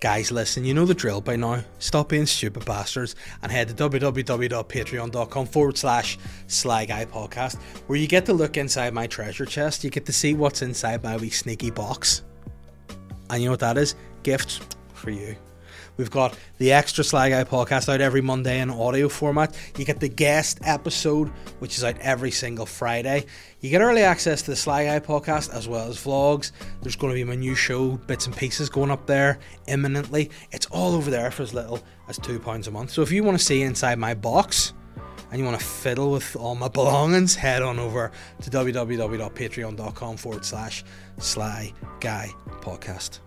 Guys, listen, you know the drill by now. Stop being stupid bastards and head to www.patreon.com forward slash Sly Guy Podcast, where you get to look inside my treasure chest. You get to see what's inside my wee sneaky box. And you know what that is? Gifts for you. We've got the extra Sly Guy podcast out every Monday in audio format. You get the guest episode, which is out every single Friday. You get early access to the Sly Guy podcast as well as vlogs. There's going to be my new show, bits and pieces, going up there imminently. It's all over there for as little as £2 a month. So if you want to see inside my box, and you want to fiddle with all my belongings, head on over to www.patreon.com forward slash sly guy podcast.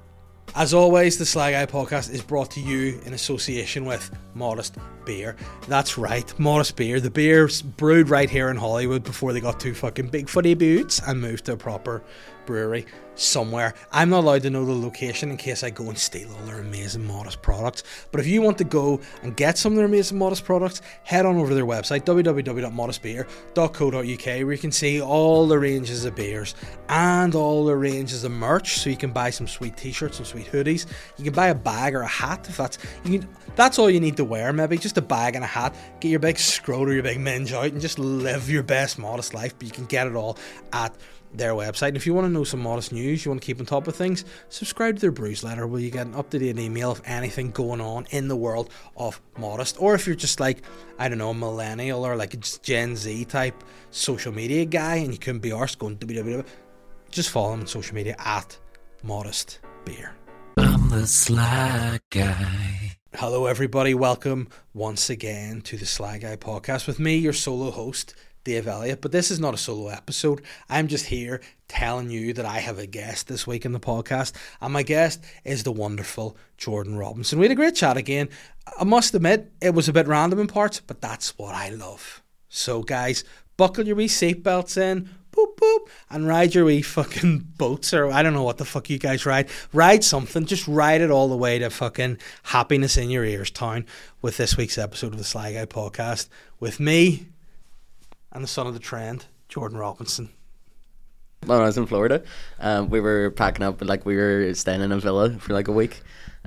As always, the Sly Guy podcast is brought to you in association with Modest Beer. That's right, Modest Beer. The beer's brewed right here in Holywood before they got too fucking big footy boots and moved to a proper brewery somewhere. I'm not allowed to know the location in case I go and steal all their amazing Modest products. But if you want to go and get some of their amazing Modest products, head on over to their website, www.modestbeer.co.uk, where you can see all the ranges of beers and all the ranges of merch. So you can buy some sweet t-shirts, some sweet hoodies. You can buy a bag or a hat if that's you can, that's all you need to wear, maybe just a bag and a hat. Get your big scrote or your big minge out and just live your best modest life. But you can get it all at their website. And if you want to know some modest news, you want to keep on top of things, subscribe to their brews letter where you get an up to date email of anything going on in the world of modest. Or if you're just like, I don't know, a millennial or like a Gen Z type social media guy and you couldn't be arsed going www, just follow them on social media at modest beer. I'm the sly guy. Hello, everybody. Welcome once again to the Sly Guy podcast with me, your solo host, Dave Elliott. But this is not a solo episode. I'm just here telling you that I have a guest this week in the podcast, and my guest is the wonderful Jordan Robinson. We had a great chat again. I must admit, it was a bit random in parts, but that's what I love. So, guys, buckle your wee seatbelts in. Boop boop and ride your wee fucking boats or I don't know what the fuck you guys ride. Ride something, just ride it all the way to fucking happiness in your ears town with this week's episode of the Sly Guy podcast with me, and the son of the trend, Jordan Robinson. When I was in Florida, um, we were packing up, like we were staying in a villa for like a week,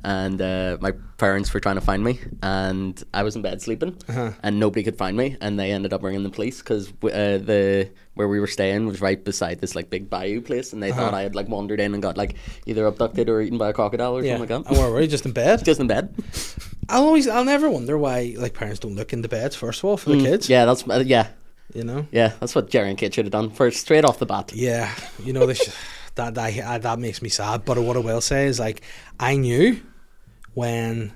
and uh, my parents were trying to find me, and I was in bed sleeping, Uh-huh. and nobody could find me, and they ended up ringing the police because uh, the where we were staying was right beside this like big bayou place, and they Uh-huh. thought I had like wandered in and got like either abducted or eaten by a crocodile or Yeah. something like And that. where were you? Just in bed? Just in bed. I'll always, I'll never wonder why like parents don't look in the beds first of all for the kids. Mm, Yeah, that's uh, yeah, You know. yeah. That's what Gerry and Kate should have done first, straight off the bat. Yeah, you know this. that that that makes me sad. But what I will say is like I knew when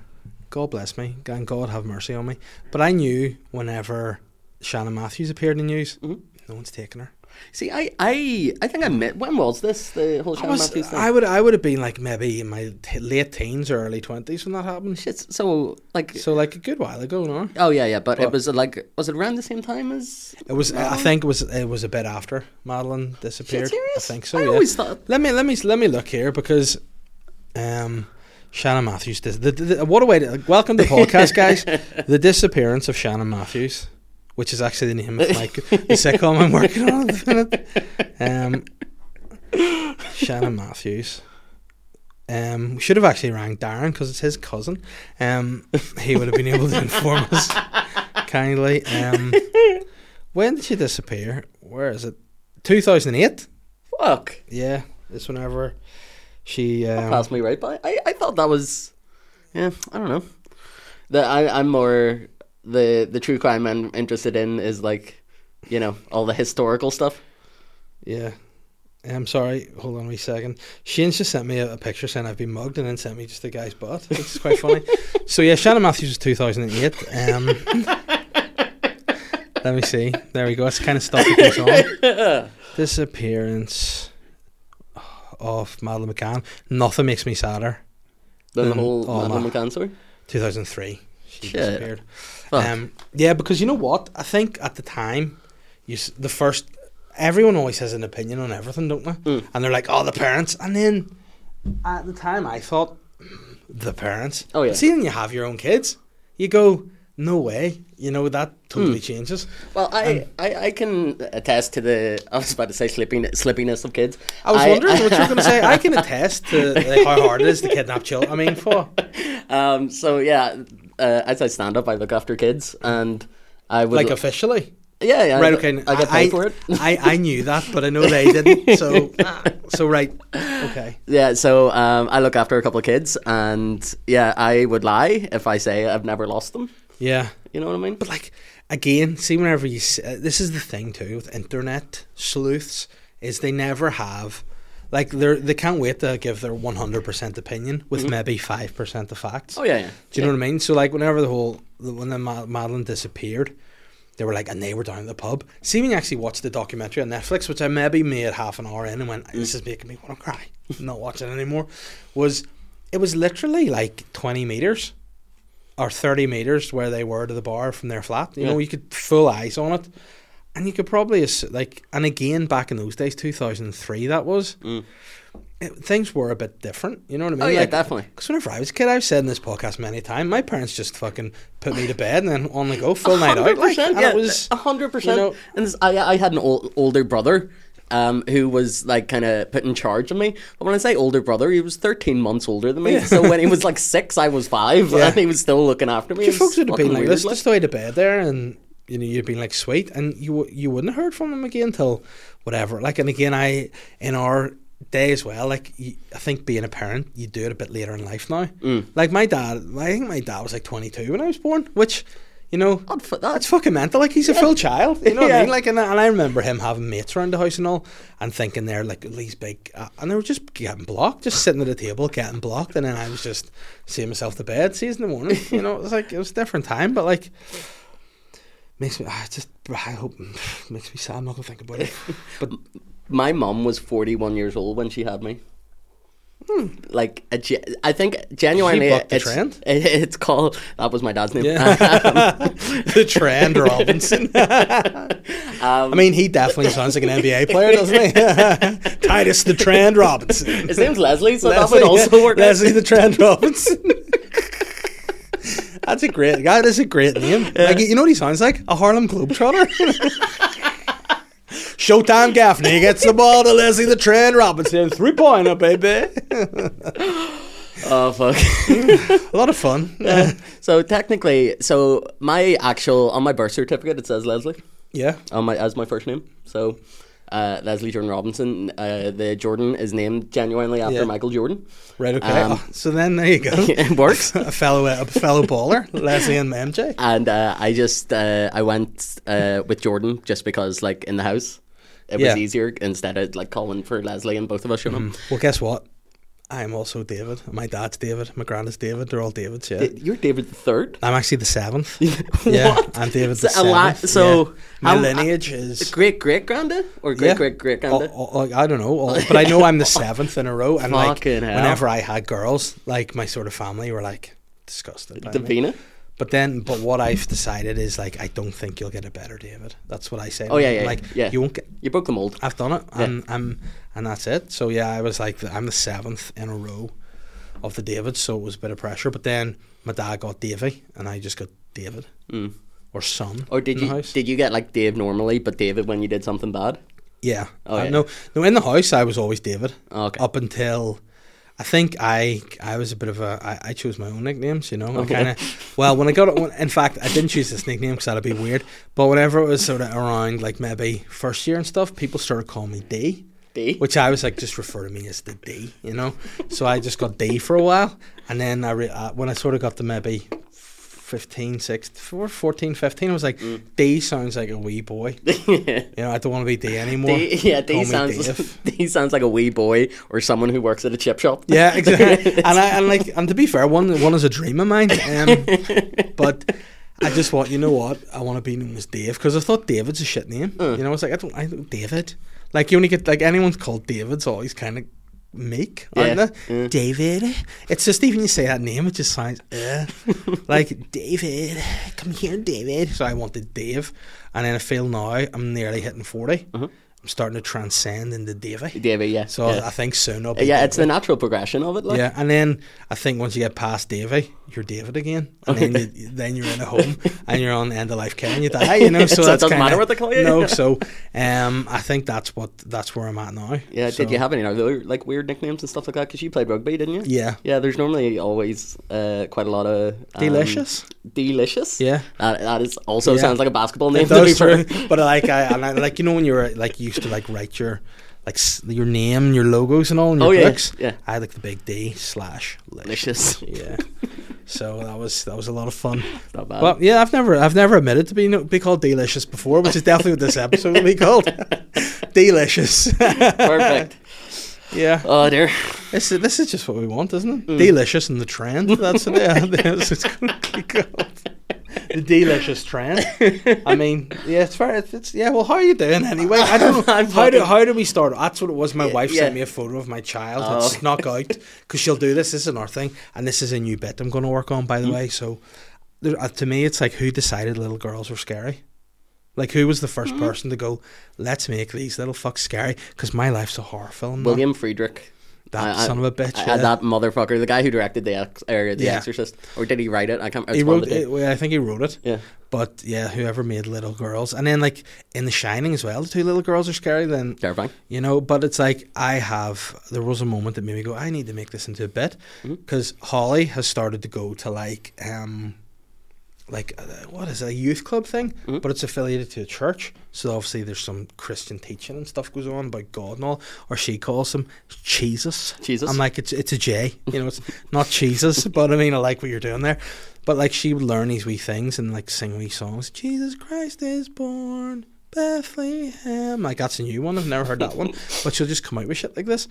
God bless me and God have mercy on me. But I knew whenever Shannon Matthews appeared in the news, Mm-hmm. no one's taking her. See, I, I, I think I met. When was this? The whole I, Shannon was, Matthews thing. I would I would have been like maybe in my t- late teens or early twenties when that happened. Shit, so like So like a good while ago, no. Oh yeah, yeah, but, But- it was like was it around the same time as? It was. I think it was. It was a bit after Madeleine disappeared. serious? I think so. I yeah. always thought- Let me let me let me look here because, um, Shannon Matthews. The, the, the- what a way to welcome to the podcast, guys. the disappearance of Shannon Matthews, which is actually the name of my the sitcom I'm working on at the minute. Um, Shannon Matthews. Um, we should have actually rang Darren because it's his cousin. Um, he would have been able to inform us kindly. Um, when did she disappear? Where is it? 2008. Fuck, Yeah, it's whenever she. Um, passed me right by. I, I thought that was, yeah, I don't know. That I I'm more the the true crime I'm interested in is like, you know, all the historical stuff. yeah. I'm sorry. Hold on a wee second. Shane's just sent me a, a picture saying I've been mugged, and then sent me just the guy's butt, which is quite funny. So yeah, Shannon Matthews was 2008. Um, let me see. There we go. It's kind of stuff that goes on. Disappearance of Madeleine McCann. Nothing makes me sadder. Than the whole Madeleine McCann story. 2003. She Shit. disappeared. Um, yeah, because you know what? I think at the time, you s- the first everyone always has an opinion on everything, don't they? Mm. And they're like, "Oh, the parents," and then at the time, I thought "Mm, the parents. Oh, yeah. See, then you have your own kids. You go, no way. You know that totally changes. Well, I, I, I can attest to the. I was about to say slipping, slippiness of kids. I was wondering what you were going to say. I can attest to like, how hard it is to kidnap children. I mean, for Um, so yeah, uh, as I stand up, I look after kids, and I would like officially. yeah, yeah, Right. I, Okay. I get paid for it. I, I knew that, but I know they didn't. So so right. Okay. Yeah, so um, I look after a couple of kids, and yeah, I would lie if I say I've never lost them. Yeah. You know what I mean? But like again, see whenever you s- uh, this is the thing too with internet sleuths is they never have like they're they can't wait to give their one hundred percent opinion with maybe five percent of facts. Mm-hmm. Oh yeah, yeah. Do you know what I mean? So like whenever the whole when the Ma- Madeleine disappeared, they were like, and they were down at the pub. See, when you actually watched the documentary on Netflix, which I maybe made half an hour in and went, this is making me want to cry. I'm not watching it anymore. Was it was literally like twenty meters or thirty meters where they were to the bar from their flat. You know, you could full eyes on it. And you could probably like, and again, back in those days, two thousand three, that was Mm. it, things were a bit different. You know what I mean? Oh yeah, Like, definitely. because whenever I was a kid, I've said in this podcast many times, my parents just fucking put me to bed and then on the go, full night out. Like, and yeah, it was, a hundred percent. you know- And this, I, I had an ol- older brother. Um, who was like kind of put in charge of me? But when I say older brother, he was thirteen months older than me. So when he was like six, I was five, Yeah. and he was still looking after me. your folks would have been like, let's just to bed there and, you know, you'd been like, sweet. And you you wouldn't have heard from him again till whatever. Like, and again, I, in our day as well, like, I think being a parent, you do it a bit later in life now. Mm. Like, my dad, I think my dad was like 22 when I was born, which, you know, I'd f- that- That's fucking mental. Like he's a full child. You know what I mean? Like, and I, and I remember him having mates around the house and all, and thinking they're like these big, uh, and they were just getting blocked, just sitting at a table getting blocked, and then I was just seeing myself to bed, seeing in the morning. You know, it was like it was a different time, but like makes me. I just I hope makes me sad. I'm not gonna think about it. But My mum was 41 years old when she had me. Like, a I think genuinely, it's, trend? it's called. That was my dad's name. yeah, the trend Robinson. Um, I mean, he definitely sounds like an NBA player, doesn't he? Titus the Trend Robinson. His name's Leslie, so Leslie, that would also yeah, work. out. Leslie the Trent Robinson. That's a great. Guy. That is a great name. Like you know what he sounds like? A Harlem Globetrotter. Showtime Gaffney gets the ball to Leslie the Trent Robinson. Three pointer, baby. Oh fuck. a lot of fun. Uh, so technically, so my actual on my birth certificate it says Leslie Yeah. on my as my first name. So. Uh, Leslie Jordan Robinson. Uh, the Jordan is named genuinely after Yeah. Michael Jordan. Right. Okay. Um, Oh, so then there you go. it works. a fellow, a fellow baller, Leslie and MJ. and uh, I just uh, I went uh, with Jordan just because like in the house it Yeah. was easier instead of like calling for Leslie and both of us showing up. Well, guess what? I'm also David. My dad's David. My granddad's David. They're all Davids. Yeah. You're David the third. I'm actually the seventh. yeah, What? I'm David the So a lot- seventh. so yeah. my how- lineage uh, is Great great granddad or great yeah. great great Oh, granddad. oh, like, I don't know, oh, but I know I'm the seventh in a row. And like, Fucking hell. whenever I had girls, like my sort of family were like disgusted. by me. But then, but what I've decided is like, I don't think you'll get a better David. That's what I say. Oh, yeah, yeah, Like, yeah. you won't get. You broke the mold. I've done it, Yeah. and I'm, and that's it. So yeah, I was like, I'm the seventh in a row of the David, so it was a bit of pressure. But then my dad got Davy, and I just got David Mm. or son. Or did in the you house. did you get like Dave normally, but David when you did something bad? Yeah. Oh, Uh, yeah. No, no. In the house, I was always David. Okay. Up until I think I I was a bit of a I, I chose my own nicknames. You know, I Okay. kind of well when I got it. In fact, I didn't choose this nickname because that'd be weird. But whenever it was sort of around like maybe first year and stuff, people started calling me D. D. Which I was like, just refer to me as the D, you know. so I just got D for a while, and then I re- uh, when I sort of got to maybe 15, 16, 14, 15, I was like, Mm. D sounds like a wee boy. yeah. You know, I don't want to be D anymore. D, yeah, D sounds Dave. D sounds like a wee boy or someone who works at a chip shop. Yeah, exactly. and I and like and to be fair, one one is a dream of mine. Um, but I just want you know what I want to be known as Dave because I thought David's a shit name. You know, it's like I don't I don't David. Like you only get like anyone's called David's always kind of meek, aren't Yeah, yeah. David. It's just even you say that name, it just sounds uh, like David. Come here, David. So I wanted Dave, and then I feel now I'm nearly hitting 40 Uh-huh. I'm starting to transcend into Davy. Davy, yeah. So yeah. I think soon I'll be yeah, it's the natural progression of it. Like. yeah, and then I think once you get past Davy, you're David again, and then you, then you're in a home and you're on end of life care and you die. You know, so, So it that's doesn't kinda, matter what they call you? No, so um, I think that's what that's where I'm at now. Yeah, So, did you have any other like weird nicknames and stuff like that? Because you played rugby, didn't you? Yeah. Yeah, there's normally always uh, quite a lot of um, Delicious? Delicious. Yeah. that, that is also Yeah. sounds like a basketball name. It to be fair. true. but like I, I like you know when you were like you used to like write your like your name, your logos, and all in your Oh, yeah, books. yeah. I had like the big D slash Delicious. Yeah. So that was that was a lot of fun. Not bad. But yeah, I've never I've never admitted to being be called delicious before, which is definitely what this episode will be called. delicious. Perfect. yeah. Oh dear. This is, this is just what we want, isn't it? Mm. Delicious and the trend. That's what yeah, that's what it's going to be called. The delicious trend. I mean, yeah, it's fair. It's, it's yeah. Well, how are you doing anyway? I don't know. I'm how do how do we start? That's what it was. My Yeah, wife yeah. sent me a photo of my child. Oh. It's snuck out because she'll do this. This is another thing, and this is a new bit I'm going to work on. By Mm. the way, so there, uh, to me, it's like who decided little girls were scary. Like who was the 1st Mm. person to go? Let's make these little fucks scary because my life's a horror film. William Friedkin. That I- son of a bitch. I yeah. that motherfucker, the guy who directed the Ex- or the Yeah. Exorcist, or did he write it? I can't. he it's one of wrote it, I think he wrote it. Yeah. But yeah, whoever made Little Girls, and then like in The Shining as well, the two little girls are scary. Then Terrifying. you know, but it's like I have. There was a moment that made me go, I need to make this into a bit Mm-hmm. because Holly has started to go to like um. Like uh, what is it, a youth club thing? Mm-hmm. But it's affiliated to a church, so obviously there's some Christian teaching and stuff goes on about God and all. Or she calls him Jesus. Jesus. I'm like it's it's a J, you know, it's not Jesus, but I mean I like what you're doing there. But like she would learn these wee things and like sing wee songs. Jesus Christ is born, Bethlehem. Like that's a new one. I've never heard that one. But she'll just come out with shit like this.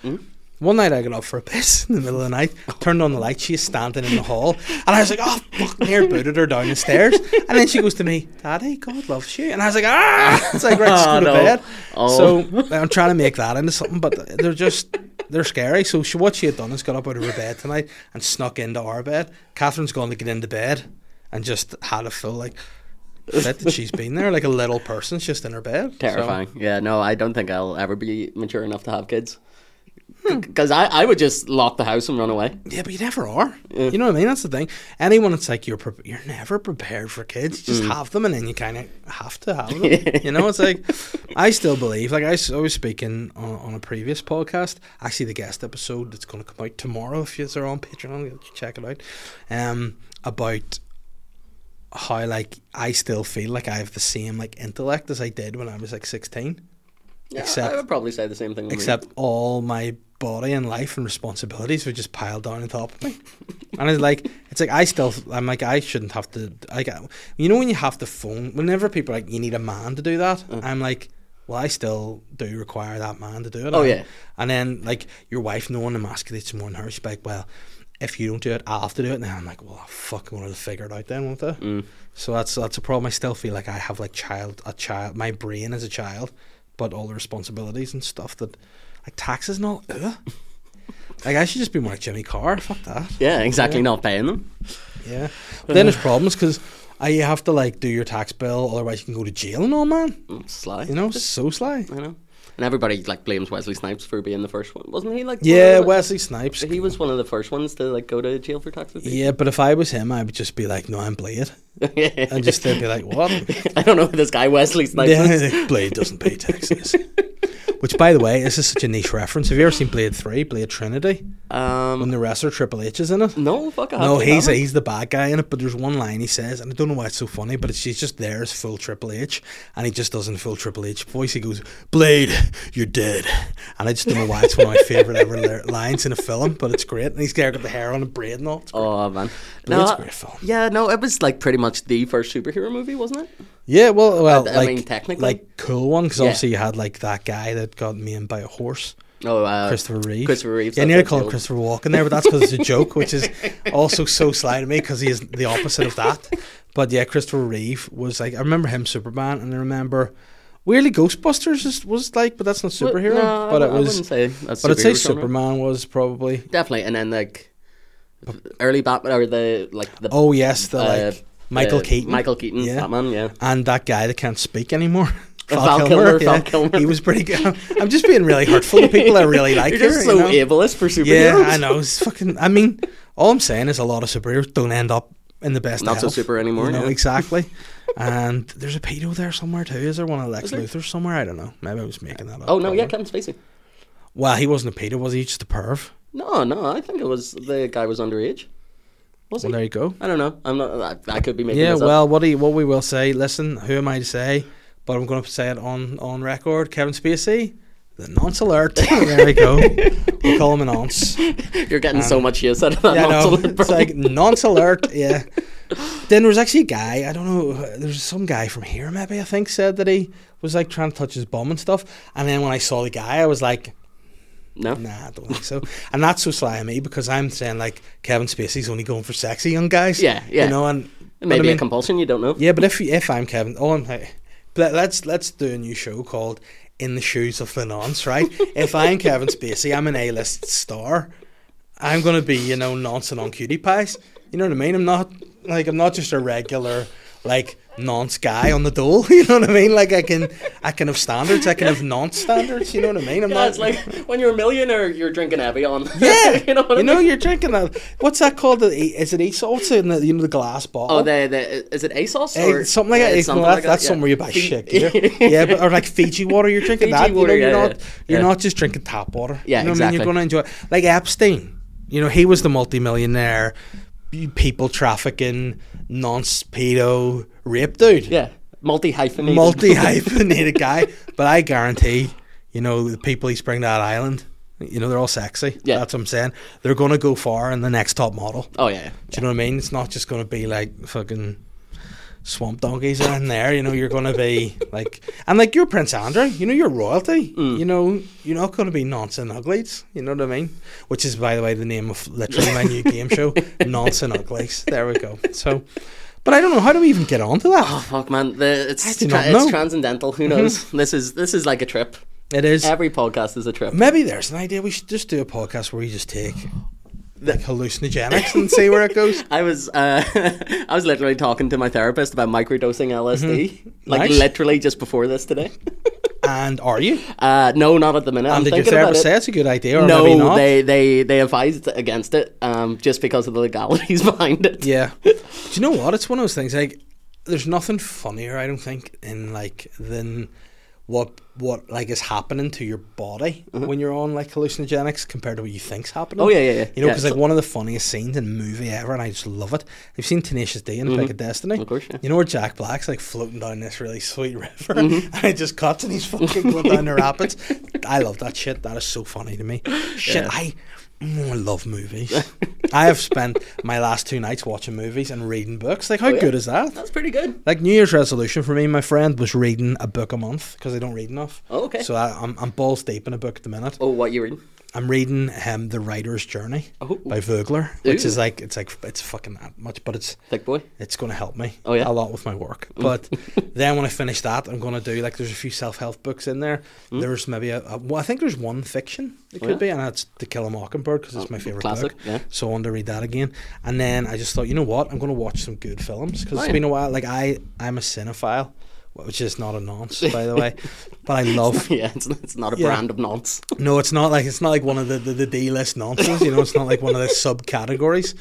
One night I got up for a piss in the middle of the night, turned on the light, she's standing in the hall, and I was like, oh, fuck, near booted her down the stairs. And then she goes to me, Daddy, God loves you. And I was like, ah! It's like, right, just go to bed. Oh. So I'm trying to make that into something, but they're just, they're scary. So she, what she had done is got up out of her bed tonight and snuck into our bed. Catherine's gone to get into bed and just had a full, like, fit that she's been there, like a little person's just in her bed. So- Terrifying. Yeah, no, I don't think I'll ever be mature enough to have kids. Because I, I would just lock the house and run away. Yeah, but you never are. You know what I mean? That's the thing. Anyone that's like you're pre- you're never prepared for kids. You just Mm. have them, and then you kind of have to have them. you know, it's like I still believe. Like I was speaking on, on a previous podcast. Actually, the guest episode that's going to come out tomorrow. If you are on Patreon, you check it out. Um, about how like I still feel like I have the same like intellect as I did when I was like sixteen. Yeah, Except- I would probably say the same thing. with me. except all my body and life and responsibilities were just piled down on top of me. and it's like it's like I still I'm like I shouldn't have to like you know when you have to phone whenever people are like you need a man to do that I'm like well I still do require that man to do it Oh, And- yeah. and then like your wife no one emasculates more than her she's like well if you don't do it I'll have to do it and then I'm like well I fucking want to figure it out then won't I Mm. so that's that's a problem I still feel like I have like child a child my brain as a child but all the responsibilities and stuff that like taxes and all ugh. like I should just be more like Jimmy Carr fuck that Yeah, exactly. Not paying them. yeah but then there's problems because you have to like do your tax bill otherwise you can go to jail and all man Mm, Sly. you know so sly I know. And everybody like blames Wesley Snipes for being the first one, wasn't he? Like yeah the- Wesley Snipes He was one of the first ones to like go to jail for taxes. yeah but if I was him I would just be like no I'm Blade and just they'd be like what I don't know who this guy Wesley Snipes is. yeah, Blade doesn't pay taxes which by the way this is such a niche reference have you ever seen Blade 3 Blade Trinity when Um, the wrestler Triple H is in it no, fuck. I No, he's haven't. he's the bad guy in it. But there's one line he says, and I don't know why it's so funny, but it's, he's just there as full Triple H, and he just doesn't full Triple H voice. He goes, "Blade, you're dead," and I just don't know why it's one of my favorite ever lines in a film, but it's great. And he's there got the hair on and braid and all. It's great. Oh man, Blade's no, a great film. yeah, no, it was like pretty much the first superhero movie, wasn't it? Yeah, well, well, I- I like mean, technically. like cool one because Yeah. obviously you had like that guy that got maimed by a horse. Oh, uh, Christopher Reeve. Christopher Reeve. Yeah, I nearly it, call him Christopher Walken there, but that's because it's a joke, which is also so sly to me because he is the opposite of that. But yeah, Christopher Reeve was like I remember him Superman, and I remember weirdly Ghostbusters is, was like, but that's not Well, superhero. no, but I, it I was. wouldn't say that's But I'd say genre. Superman was probably. definitely, and then like early Batman or the like the Oh yes, the uh, like Michael uh, Keaton. Michael Keaton, Yeah. Batman, yeah. and that guy that can't speak anymore. Val Kilmer, Val Kilmer. He was pretty good. I'm just being really hurtful to people I really like You're here. just you so know? ableist for superheroes. Yeah, I know. It's fucking. I mean, all I'm saying is a lot of superheroes don't end up in the best. Not so health, super anymore, You know yeah. exactly. and there's a pedo there somewhere too. Is there one of Lex there? Luthor's somewhere? I don't know. Maybe I was making that up. Oh no, yeah. Kevin Spacey. Well, he wasn't a pedo, was he? Just a perv. No, no, I think it was the guy was underage. Was he? Well, there you go. I don't know. I'm not. I, I could be making. Yeah. Well, what do you, what we will say? Listen, who am I to say? But I'm going to say it on on record. Kevin Spacey. The nonce alert. there we go. We'll call him a nonce. You're getting so much use out of that. Um, Yeah, know. nonchalant It's bro. like nonce alert. Yeah. Then there was actually a guy. I don't know. There's some guy from here, maybe I think, said that he was like trying to touch his bum and stuff. And then when I saw the guy, I was like, no. Nah, I don't think so. And that's so sly of me because I'm saying like Kevin Spacey's only going for sexy young guys. Yeah, yeah. You know, and It but may I mean- a compulsion. You don't know. yeah, but if if I'm Kevin, oh, I'm like, let- let's let's do a new show called "In the Shoes of the Nonce." Right? if I'm Kevin Spacey, I'm an A-list star. I'm gonna be, you know, nonce and on cutie pies. You know what I mean? I'm not like I'm not just a regular like nonce guy on the dole. You know what I mean? Like I can I can have standards. I can have nonce standards. You know what I mean? I'm Yeah, not it's like when you're a millionaire, you're drinking Evian. Yeah, you know what I mean? you're drinking that. What's that called? Is it Asos in the you know the glass bottle? Oh, the, the is it ASOS Eh, or something like Yeah, that. Eh, something well, like that- that's yeah. somewhere you buy shit. Yeah, but or like Fiji water. You're drinking Fiji that. you know, you're not. You're not just drinking tap water. Yeah, you know What I mean? exactly. You're going to enjoy it. like Epstein. You know, he was the multimillionaire, people trafficking, nonce pedo rape dude. Yeah, multi hyphenated. multi hyphenated guy. But I guarantee, you know, the people he's bringing to that island, you know, they're all sexy. Yeah. That's what I'm saying. They're going to go far in the next top model. Oh yeah, yeah. Do you know what I mean? It's not just going to be like fucking swamp donkeys are in there. You know, you're going to be like, and like you're Prince Andrew. You know, you're royalty. Mm. You know, you're not going to be nonsense uglies. You know what I mean? Which is, by the way, the name of literally my new game show, nonsense uglies. There we go. So, but I don't know how do we even get onto that. Oh fuck, man! The, it's tra- it's. Mm-hmm. transcendental. Who knows? This is this is like a trip. It is. Every podcast is a trip. Maybe there's an idea. We should just do a podcast where we just take like hallucinogenics and see where it goes. I was uh, I was literally talking to my therapist about microdosing LSD, like Mm-hmm. Nice. literally just before this today. And are you? Uh, no, not at the minute. I'm And did your thinking about therapist it. say it's a good idea or maybe no, not? they they they advised against it, um, just because of the legalities behind it. Yeah. Do you know what? It's one of those things. Like, there's nothing funnier, I don't think, in like than what what like is happening to your body when you're on like hallucinogenics compared to what you think's happening. Mm-hmm. Oh, yeah, yeah, yeah. You know, Yeah, because so- like one of the funniest scenes in movie ever, and I just love it. You've seen Tenacious D in Pick of Destiny. Mm-hmm. Of course, yeah. You know where Jack Black's like floating down this really sweet river, Mm-hmm. and it just cuts and he's fucking going down the rapids. I love that shit. That is so funny to me. Shit, Yeah. I. mm, I love movies. I have spent my last two nights watching movies and reading books. Like, how Oh, yeah. good is that? That's pretty good. Like New Year's resolution for me, my friend, was reading a book a month because I don't read enough. Oh, okay. So I, I'm I'm balls deep in a book at the minute. Oh, what you reading? I'm reading um, The Writer's Journey Oh. by Vogler, which Ooh. is like it's like it's fucking that much, but it's Thick boy. it's going to help me Oh, yeah? a lot with my work. But then when I finish that, I'm going to do like there's a few self help books in there. There's maybe a, a well, I think there's one fiction it? Oh, could yeah? be, and that's To Kill a Mockingbird because it's my favorite classic, book. yeah. So I want to read that again. And then I just thought, you know what, I'm going to watch some good films because it's been a while. Like I, I'm a cinephile. Which is not a nonce, by the way, but I love yeah, it's, it's not a Yeah. brand of nonce. no, it's not like it's not like one of the, the, the D list nonsense. You know, it's not like one of the subcategories.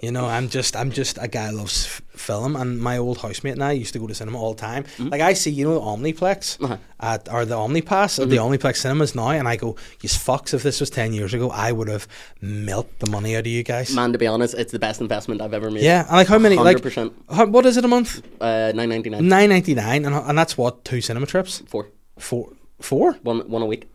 You know, I'm just I'm just a guy who loves f- film, and my old housemate and I used to go to cinema all the time. Like I see, you know, the Omniplex Uh-huh. at or the Omnipass at the Omniplex cinemas now, and I go, "You fucks! If this was ten years ago, I would have milked the money out of you guys." Man, to be honest, it's the best investment I've ever made. Yeah, and like how many? Like 100%. how, what is it a month? Uh, nine ninety nine. Nine ninety nine, and and that's what two cinema trips. Four. Four, four. One one a week.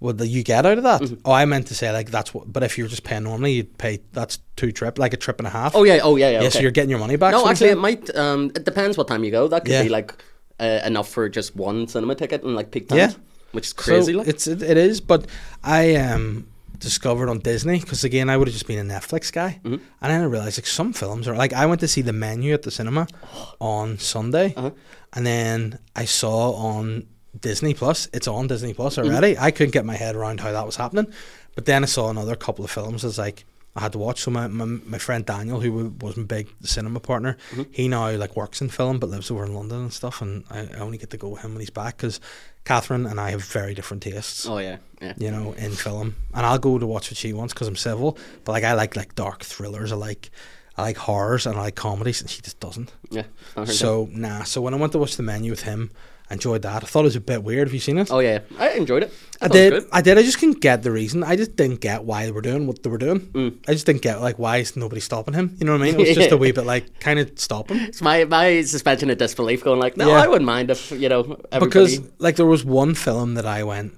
What do you get out of that? Mm-hmm. Oh, I meant to say like that's what. But if you're just paying normally, you'd pay that's two trip, like a trip and a half. Oh yeah, oh yeah, yeah. yeah. okay. So you're getting your money back. no, actually, it might. Um, it depends what time you go. That could Yeah. be like uh, enough for just one cinema ticket and like peak Yeah. which is crazy. So like. it's it, it is, but I um discovered on Disney because again I would have just been a Netflix guy, Mm-hmm. and then I realized like some films are like I went to see the menu at the cinema on Sunday, Uh-huh. and then I saw on Disney Plus. It's on Disney Plus Mm-hmm. already. I couldn't get my head around how that was happening, but then I saw another couple of films. I was like. I had to watch. So my, my, my friend Daniel, who was my big cinema partner, Mm-hmm. he now like works in film but lives over in London and stuff. And I, I only get to go with him when he's back because Catherine and I have very different tastes. Oh yeah, yeah. You know, in film, and I'll go to watch what she wants because I'm civil. But like, I like like dark thrillers. I like, I like horrors and I like comedies, and she just doesn't. Yeah. Heard that. So nah. So when I went to watch the menu with him, enjoyed that. I thought it was a bit weird. Have you seen it? Oh yeah, I enjoyed it. I was did. I did. I just couldn't get the reason. I just didn't get why they were doing what they were doing. Mm. I just didn't get like why is nobody stopping him. You know what I mean? It was just a wee bit like kind of stop him It's my my suspension of disbelief going like, no, Yeah. I wouldn't mind if you know everybody. because like there was one film that I went.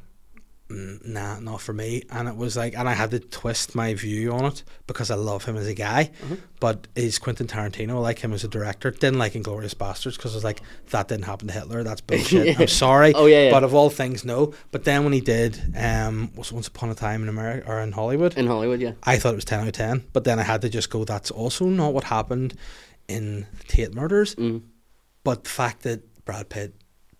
"Mm, Nah, not for me. And it was like, and I had to twist my view on it because I love him as a guy. Mm-hmm. But is Quentin Tarantino I like him as a director? Didn't like Inglourious Basterds because I was like, that didn't happen to Hitler. That's bullshit. I'm sorry. Oh, yeah, yeah. But of all things, no. But then when he did, um, was Once Upon a Time in America or in Hollywood? in Hollywood, yeah. I thought it was 10 out of 10, but then I had to just go, that's also not what happened in the Tate murders. Mm. But the fact that Brad Pitt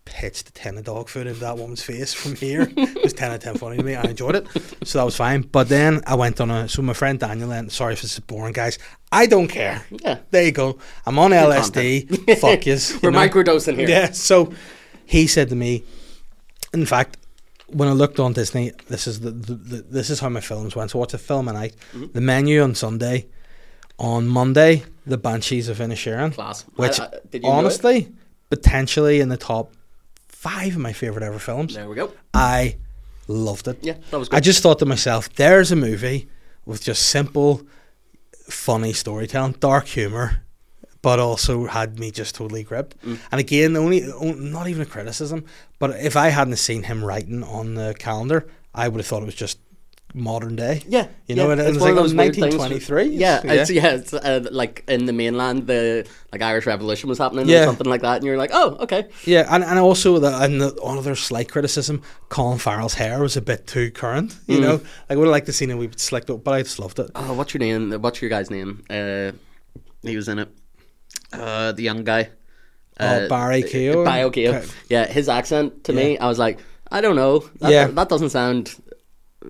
pitched a tin of dog food into that woman's face from here it was 10 out of 10 funny to me. I enjoyed it. So that was fine. But then I went on a, so my friend Daniel, and sorry if this is boring, guys. I don't care. Yeah. There you go. I'm on LSD. Fuck yous. We're know? microdosing here. Yeah. So he said to me, in fact, when I looked on Disney, this is the, the, the this is how my films went. So what's a film a night? Mm-hmm. The menu on Sunday, on Monday, The Banshees of Inisherin, Class. which I- I- did you honestly, potentially in the top five of my favorite ever films. There we go. I loved it. Yeah, that was good. I just thought to myself, there's a movie with just simple, funny storytelling, dark humor, but also had me just totally gripped. Mm. And again, only not even a criticism, but if I hadn't seen him writing on the calendar, I would have thought it was just modern day. Yeah, You know, yeah. and it It's was like of those 1923. Yeah, Yeah. it's yeah, it's uh, like in the mainland, the like Irish Revolution was happening Yeah. or something like that, and you're like, oh, okay, Yeah, and, and also the, and the, another slight criticism, Colin Farrell's hair was a bit too current. You Mm. know, like, I would have liked to see him a wee slicked up, but I just loved it. oh, what's your name? What's your guy's name? Uh, he was in it. Uh, the young guy. Oh, Barry Keogh? Barry Keogh. Yeah, his accent to me, I was like, I don't know. That, Yeah. that doesn't sound,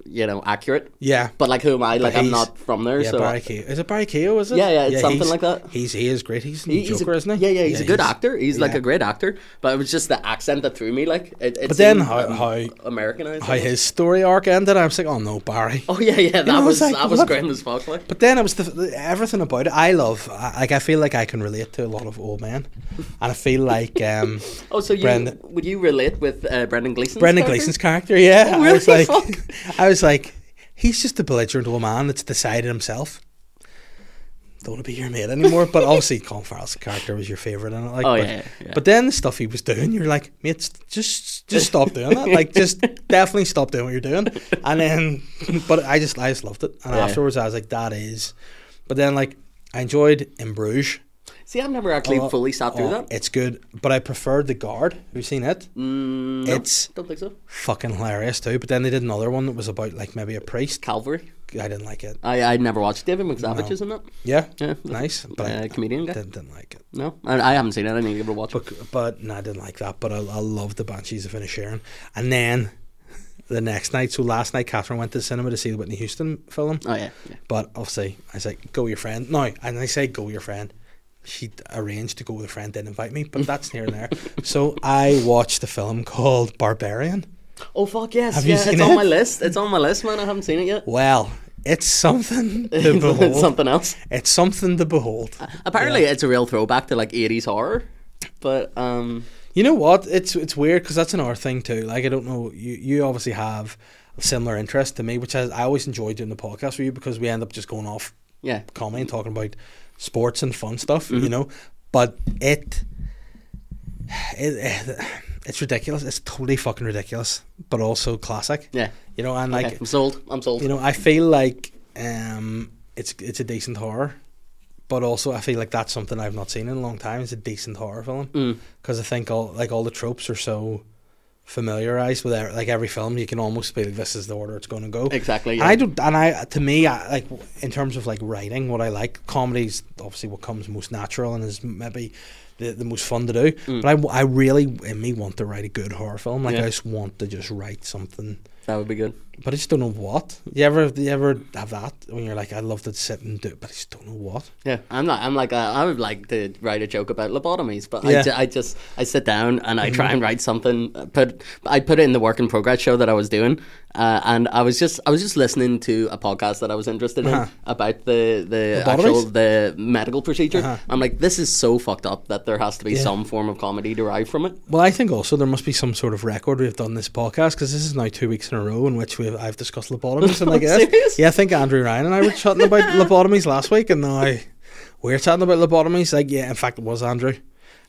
you know, accurate. Yeah, But like, who am I? Like, I'm not from there, Yeah, so Barry Keogh. Is it Barry Keogh? Is it? Yeah, yeah, it's something like that. He's he is great. He's, He- he's Joker, a, isn't he? Yeah, yeah, he's a good he's- actor. He's like a great actor, but it was just the accent that threw me. Like, it, it But then how- how- Americanized. How his story arc ended, I was like, oh no, Barry. Oh yeah, yeah, that know, was like, that was grim as fuck. Like, But then it was the, the everything about it. I love. I, like I feel like I can relate to a lot of old men, and I feel like um, oh, so you Brendan- would you relate with uh, Brendan Gleeson? Brendan Gleeson's character. Yeah, Oh, I was really? like, I was like, he's just a belligerent old man that's decided himself. Don't want to be your mate anymore. But obviously, Colin Farrell's character was your favorite in it. Like, Oh, but, yeah, yeah. But then the stuff he was doing, you're like, mate, just just stop doing that. Like, just definitely stop doing what you're doing. And then, but I just I just loved it. And Yeah. afterwards, I was like, that is. But then, like, I enjoyed In Bruges. See, I've never actually Oh, fully sat through oh, that. It's good, but I preferred The Guard. Have you seen it? Mm, no, It's don't think so. fucking hilarious too. But then they did another one that was about like maybe a priest. Calvary. I didn't like it. I I never watched David McSavage, No. isn't it? Yeah, Yeah. nice, but Uh, I comedian guy. didn't, didn't like it. No, I, I haven't seen it. I need to give it a watch. But but no, I didn't like that. But I, I loved the Banshees of Inisherin. And then the next night, so last night, Catherine went to the cinema to see the Whitney Houston film. oh yeah, yeah. But obviously, I like, go with your friend. No, and I say go with your friend. She arranged to go with a friend, didn't invite me, but that's near and there. So I watched a film called Barbarian. Oh fuck yes, Have you yeah, it's it? on my list. It's on my list, man. I haven't seen it yet. Well, it's something to it's behold. something else. It's something to behold. Apparently, it's a real throwback to like '80s horror. But um, You know what? It's it's weird because that's an our thing too. Like I don't know, you you obviously have a similar interest to me, which I, I always enjoy doing the podcast with you because we end up just going off yeah, comedy and talking about sports and fun stuff. Mm-hmm. You know, but it, it it's ridiculous. It's totally fucking ridiculous, but also classic. yeah. You know, and Okay, like I'm sold. I'm sold. you know, I feel like um, it's it's a decent horror, but also I feel like that's something I've not seen in a long time. It's a decent horror film Mm. because I think all like all the tropes are so familiarized with every, like every film. You can almost be like, this is the order it's going to go. Exactly. And Yeah. I don't, and I to me, I, like in terms of like writing, what I like comedies obviously what comes most natural and is maybe the, the most fun to do. Mm. But I, I really in me want to write a good horror film. Like Yeah. I just want to just write something that would be good. But I just don't know what. You ever, you ever have that when you're like, I'd love to sit and do it, but I just don't know what. Yeah, I'm not. I'm like, uh, I would like to write a joke about lobotomies, but Yeah. I, ju- I just I sit down and I try and write something. uh, Put I put it in the work in progress show that I was doing, uh, and I was just I was just listening to a podcast that I was interested in Uh-huh. about the the Lobotomies? actual the medical procedure. Uh-huh. I'm like, this is so fucked up that there has to be Yeah. some form of comedy derived from it. Well, I think also there must be some sort of record we've done this podcast because this is now two weeks in a row in which we've I've discussed lobotomies and this. Serious? Yeah, I think Andrew Ryan and I were chatting about lobotomies last week, and now we're chatting about lobotomies. Like, yeah, in fact, it was Andrew,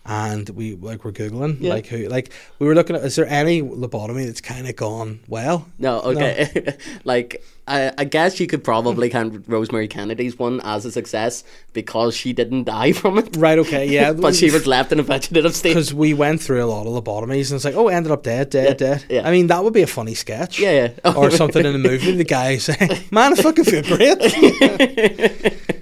and we like we're googling Yeah. like who like we were looking at is there any lobotomy that's kind of gone well? No, okay. like, I, I guess you could probably count Rosemary Kennedy's one as a success because she didn't die from it. Right. Okay. Yeah. But she was left in a vegetative state. because we went through a lot of lobotomies and it's like, oh, ended up dead, dead, Yeah, dead. yeah. I mean, that would be a funny sketch. Yeah, yeah. Or something in the movie. The guy saying, "Man, I fucking feel great."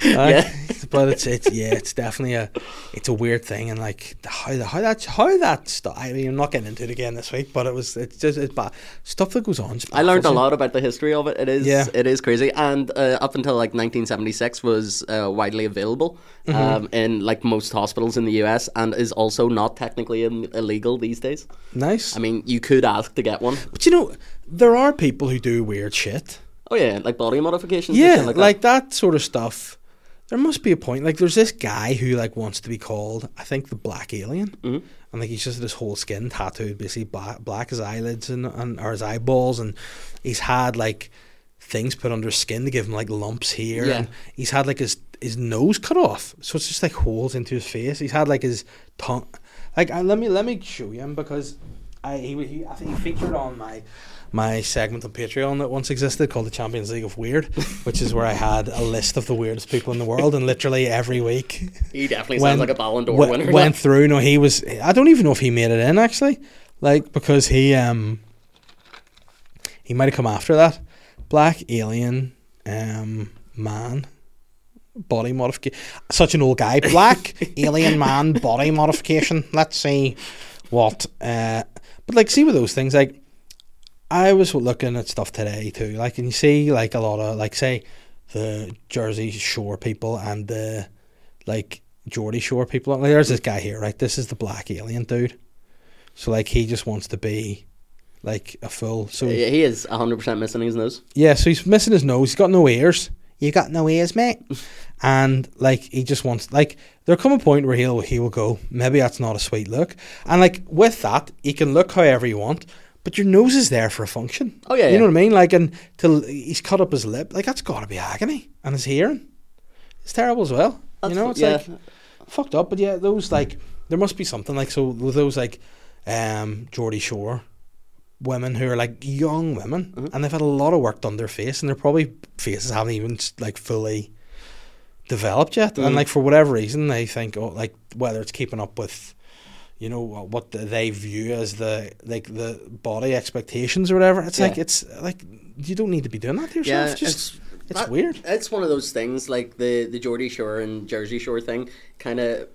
Yeah. But it's it's yeah, it's definitely a it's a weird thing and like how the- how that how that stuff. I mean, I'm not getting into it again this week, but it was it's just it's bad stuff that goes on. I learned a lot about the history of it. It is Yeah. it is crazy, and uh, up until like 1976 was uh, widely available Mm-hmm. um, in like most hospitals in the US, and is also not technically illegal these days. Nice. I mean, you could ask to get one. but you know, there are people who do weird shit. Oh yeah, like body modifications. Yeah, like, like, that. sort of stuff. There must be a point. Like, there's this guy who like wants to be called, I think, the Black Alien, Mhm. and like he's just his whole skin tattooed, basically black, black as eyelids and, and or his eyeballs, and he's had like things put under his skin to give him like lumps here, Yeah. and he's had like his his nose cut off, so it's just like holes into his face. He's had like his tongue. Like, let me let me show you him because I he, he I think he featured on my my segment on Patreon that once existed called the Champions League of Weird, which is where I had a list of the weirdest people in the world, and literally every week he definitely sounds like a Ballon d'Or went, winner. went through. No, he was. I don't even know if he made it in actually, like because he um he might have come after that. Black alien um man body modification. Such an old guy. Black alien man body modification. Let's see what. Uh, but like, see with those things like. I was looking at stuff today too, like, and you see like a lot of like, say, the Jersey Shore people and the like Geordie Shore people. Like, there's this guy here, right? This is the black alien dude. So like, he just wants to be like a full. So Yeah, he is 100% missing his nose. yeah, so he's missing his nose. He's got no ears. You got no ears, mate. and like he just wants like there'll come a point where he'll he will go, maybe that's not a sweet look. And like with that, he can look however you want, but your nose is there for a function. Oh, yeah, You yeah. know what I mean? Like and till he's cut up his lip, like that's gotta be agony. And his hearing. It's terrible as well. That's you know, it's yeah. like fucked up. But yeah, those like there must be something like so with those like um Geordie Shore women who are like young women Mm-hmm. and they've had a lot of work done their face and their probably faces haven't even like fully developed yet Mm. and like for whatever reason they think oh like whether it's keeping up with you know what they view as the like the body expectations or whatever it's Yeah. like it's like you don't need to be doing that to yourself Yeah, just it's, that- weird It's one of those things like the the Geordie Shore and Jersey Shore thing. Kind of,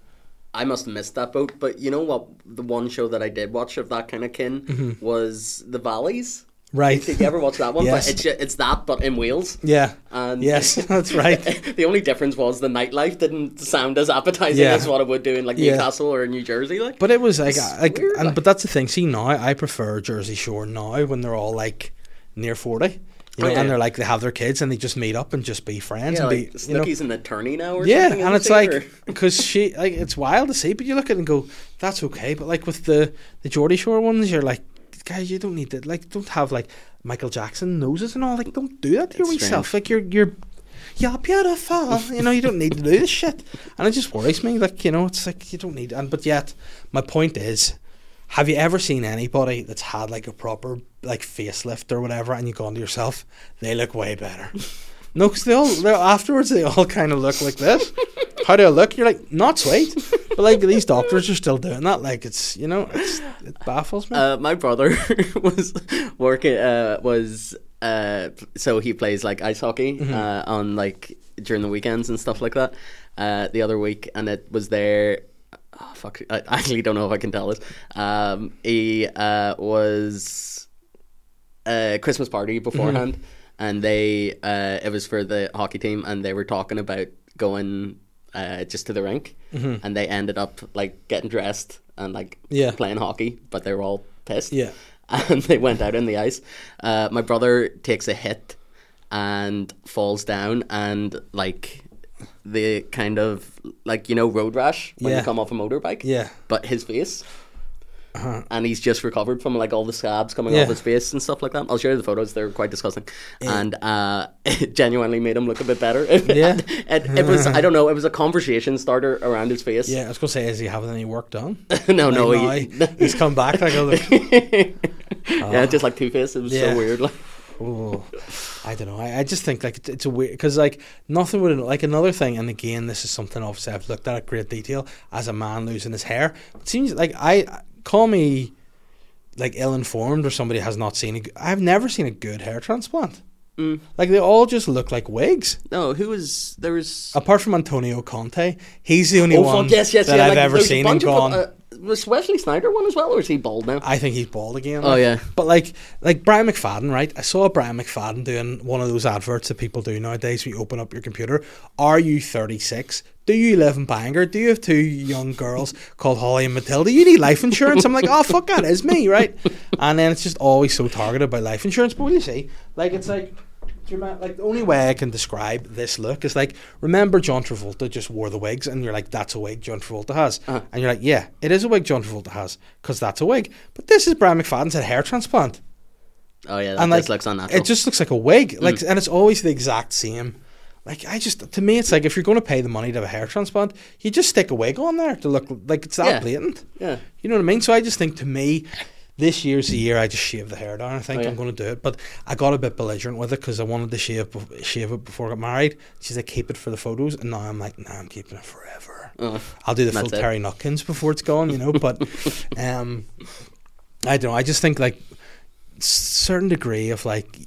I must have missed that boat. But you know what? The one show that I did watch of that kind of kin Mm-hmm. was the Valleys. Right Did you ever watch that one? Yes. But it's it's that, but in Wales. yeah And yes that's right the only difference was the nightlife didn't sound as appetizing Yeah. as what it would do in like Yeah. Newcastle or New Jersey. Like, But it was like, like, weird, and, like- but that's the thing. See now, I prefer Jersey Shore now when they're all like near forty, you Oh, yeah. and they're like they have their kids and they just meet up and just be friends yeah, and like be, you know, Snooki's an attorney now or yeah, and it's like because she like it's wild to see, but you look at it and go, that's okay. But like with the the Geordie Shore ones, you're like, guys, you don't need to like don't have like Michael Jackson noses and all. Like, don't do that to It's yourself. Like you're you're. You're beautiful. You know, you don't need to do this shit. And it just worries me. Like, you know, it's like you don't need and but yet my point is have you ever seen anybody that's had like a proper like facelift or whatever and you go to yourself, they look way better. No, because they all afterwards they all kind of look like this. How do I look? You're like not sweet, but like these doctors are still doing that. Like it's you know it's, it baffles me. Uh, my brother was working. Uh, was uh, so he plays like ice hockey Mm-hmm. uh, on like during the weekends and stuff like that. Uh, the other week, and it was there. Oh, fuck, I actually don't know if I can tell this. Um, he uh, was a Christmas party beforehand, and they uh, it was for the hockey team, and they were talking about going uh, just to the rink, and they ended up like getting dressed and like Yeah. playing hockey, but they were all pissed. Yeah. and they went out in the ice. Uh, my brother takes a hit and falls down, and like the kind of like you know road rash when Yeah. you come off a motorbike. Yeah. but his face. And he's just recovered from like all the scabs coming Yeah. off his face and stuff like that. I'll show you the photos; they're quite disgusting, and uh, it genuinely made him look a bit better. Yeah. it, it was I don't know, it was a conversation starter around his face. Yeah, I was gonna say, is he having any work done? no, no, he, he's come back like other. yeah, just like Two Face. It was Yeah. so weird. Like, Oh, I don't know. I, I just think like it's, it's a weird because like nothing would like another thing. And again, this is something obviously I've looked at at great detail as a man losing his hair. It seems like I call me like ill informed or somebody has not seen a. g- I've never seen a good hair transplant. Mm. Like they all just look like wigs. no, who was there was Apart from Antonio Conte, he's the only oh one yes, yes, that yeah, I've like, ever seen and of- gone. uh, was Wesley Snyder one as well, or is he bald now? I think he's bald again. Oh, like. yeah. But like like Brian McFadden, right? I saw Brian McFadden doing one of those adverts that people do nowadays when you open up your computer. Are you 36? Do you live in Bangor? Do you have two young girls called Holly and Matilda? You need life insurance. I'm like, oh fuck, that is me, right? And then it's just always so targeted by life insurance. But what do you see? Like it's like. do you remember- Like the only way I can describe this look is like remember John Travolta just wore the wigs and you're like that's a wig John Travolta has Uh-huh. and you're like yeah it is a wig John Travolta has because that's a wig but this is Brian McFadden's hair transplant Oh yeah, that and like looks unnatural. it just looks like a wig like and it's always the exact same like I just to me it's like if you're going to pay the money to have a hair transplant you just stick a wig on there to look like it's that Yeah. blatant yeah. you know what I mean? So I just think to me, this year's the year I just shave the hair down. I think Oh, yeah. I'm going to do it, but I got a bit belligerent with it because I wanted to shave shave it before I got married. She's like, keep it for the photos, and now I'm like, nah, I'm keeping it forever. Oh. I'll do the full it. Terry Nutkins before it's gone, you know. But um, I don't know. I just think like certain degree of like.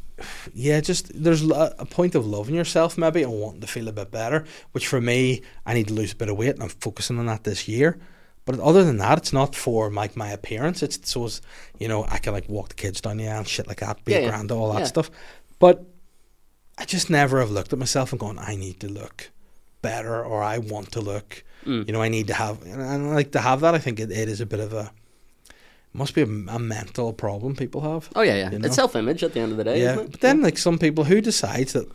Yeah, just there's a point of loving yourself maybe and wanting to feel a bit better. Which for me, I need to lose a bit of weight, and I'm focusing on that this year. But other than that, it's not for like my appearance. It's so as you know, I can like walk the kids down the aisle, shit like that, be Yeah, a grand, all that Yeah. stuff. But I just never have looked at myself and gone, I need to look better, or I want to look. Mm. You know, I need to have, and I like to have that. I think it, it is a bit of a must be a, a mental problem people have. Oh yeah, yeah. You know? It's self-image at the end of the day, yeah, isn't it? but then like some people who decides that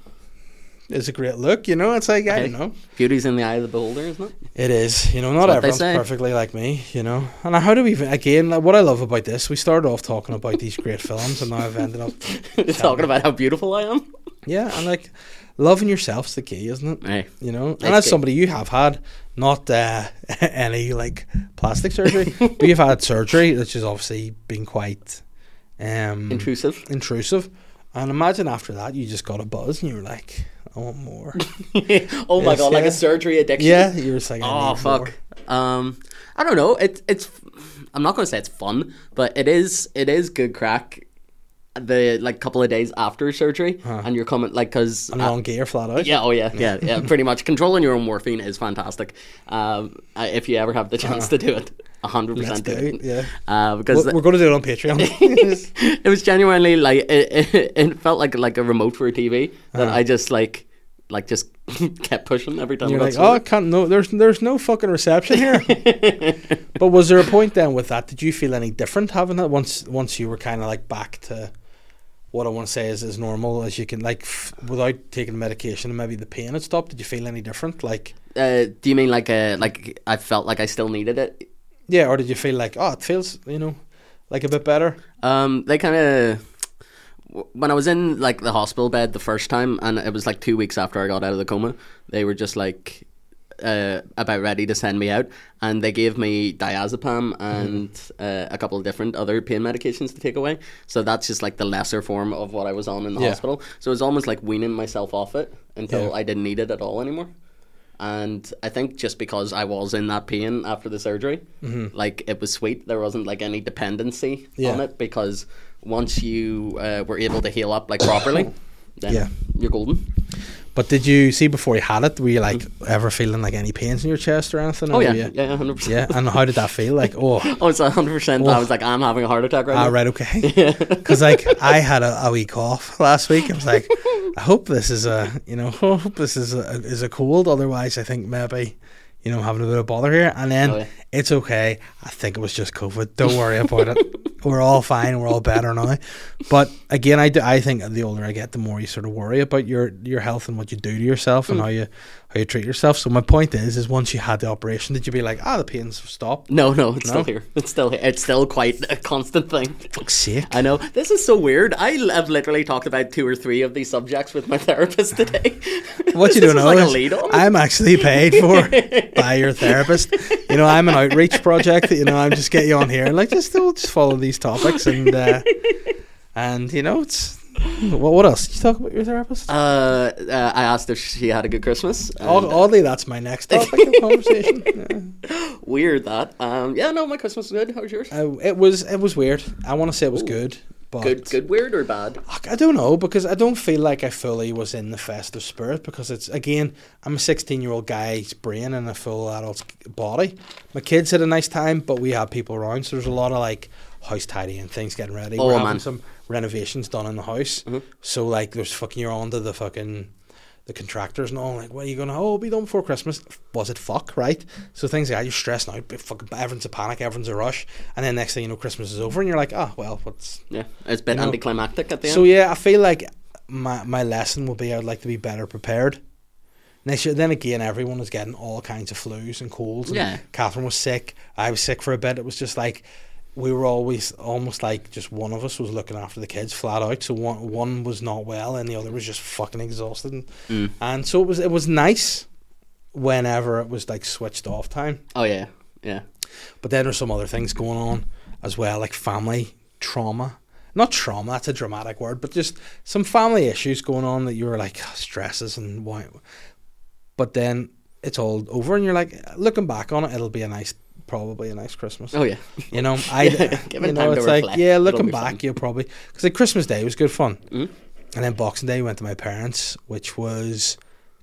is a great look. You know, it's like I Hey. don't know. Beauty's in the eye of the beholder, isn't it? It is, you know, not everyone's perfectly like me, you know. And how do we even, again, like, what I love about this, we started off talking about these great films, and now I've ended up, Talking about how beautiful I am. yeah, and like, loving yourself's the key, isn't it? Hey. You know, and That's as somebody you have had not uh, any like plastic surgery, but you've had surgery, which has obviously been quite um, Intrusive. intrusive. And imagine after that, you just got a buzz, and you were like, I want more. oh my Yes, god, like a surgery addiction. yeah, you were like, Oh fuck. Um, I don't know. It, it's. I'm not going to say it's fun, but it is. It is good crack. The like couple of days after surgery, and you're coming like because. And long gear flat out. yeah, oh yeah, yeah, yeah. Pretty much controlling your own morphine is fantastic. Um, uh, if you ever have the chance to do it, hundred Let's percent do do it. it, yeah. Uh, because We're, we're going to do it on Patreon. it was genuinely like it, it, it felt like like a remote for a TV that I just like like just kept pushing every time. You're like, oh, I can't. No, there's there's no fucking reception here. but was there a point then with that? Did you feel any different having that once once you were kind of like back to what I want to say is as normal as you can, like f- without taking medication and maybe the pain had stopped? Did you feel any different? Like, uh, do you mean like uh, like I felt like I still needed it? yeah, or did you feel like, oh, it feels, you know, like a bit better? Um, they kind of when I was in like the hospital bed the first time, and it was like two weeks after I got out of the coma. They were just like uh, about ready to send me out, and they gave me diazepam and uh, a couple of different other pain medications to take away. So that's just like the lesser form of what I was on in the Yeah. hospital. So it was almost like weaning myself off it until Yeah. I didn't need it at all anymore. And I think just because I was in that pain after the surgery, like it was sweet. There wasn't like any dependency Mm-hmm. Yeah. on it because once you uh, were able to heal up like properly, then Yeah. you're golden. But did you see before you had it? Were you like ever feeling like any pains in your chest or anything? Oh or yeah, you- yeah, hundred percent. yeah. And how did that feel? Like, oh, Oh, it's hundred percent. I Oh. was like, I'm having a heart attack right ah, now. right, okay. Yeah, Because like I had a, a week off last week. I was like, I hope this is a, you know, I hope this is a is a cold. Otherwise, I think maybe, you know, having a bit of bother here. And then Oh, yeah. it's okay. I think it was just COVID. Don't worry about it. We're all fine. We're all better now. But again, I, do, I think the older I get, the more you sort of worry about your your health and what you do to yourself Mm. and how you how you treat yourself. So my point is, is once you had the operation, did you be like, ah, the pains have stopped? No, no, it's No? still here. It's still here. It's still quite a constant thing. Fuck's sake. I know this is so weird. I have literally talked about two or three of these subjects with my therapist today. What you don't know like a is lead on. I'm actually paid for by your therapist. You know, I'm an outreach project. You know, I'm just get you on here and like just just follow these topics and uh, and you know it's what what else did you talk about your therapist? Uh, uh, I asked if she had a good Christmas. and- Oddly, that's my next topic of conversation. Yeah. Weird that. Um, yeah, no, my Christmas was good. How was yours? Uh, it was it was weird. I want to say it was good, but good, good, weird or bad? Fuck, I don't know because I don't feel like I fully was in the festive spirit because it's again I'm a 16 year old guy's brain and a full adult's body. My kids had a nice time, but we had people around, so there's a lot of like house tidying, things getting ready. Oh, We're having man. some renovations done in the house, mm-hmm. so like there's fucking you're on to the fucking the contractors and all like, what are you gonna? Oh, be done before Christmas. Was it fuck right? So things like that, you're stressing out. But fucking everyone's a panic, everyone's a rush, and then next thing you know, Christmas is over, and you're like, oh well, what's Yeah, it's been You know, anticlimactic at the end. so yeah, I feel like my my lesson will be I'd like to be better prepared. Next year, then again, everyone was getting all kinds of flus and colds. And Yeah. Catherine was sick. I was sick for a bit. It was just like we were always almost like just one of us was looking after the kids flat out. So one one was not well, and the other was just fucking exhausted. And, Mm. and so it was it was nice whenever it was like switched off time. Oh yeah, yeah. But then there's some other things going on as well, like family trauma. Not trauma, that's a dramatic word, but just some family issues going on that you were like "Ah, stresses and why. But then it's all over, and you're like, looking back on it, it'll be a nice, probably a nice Christmas. Oh yeah. You know, I, Yeah, you know, it's like, reflect. yeah, looking back, fun. you'll probably because like Christmas Day was good fun, Mhm. and then Boxing Day we went to my parents, which was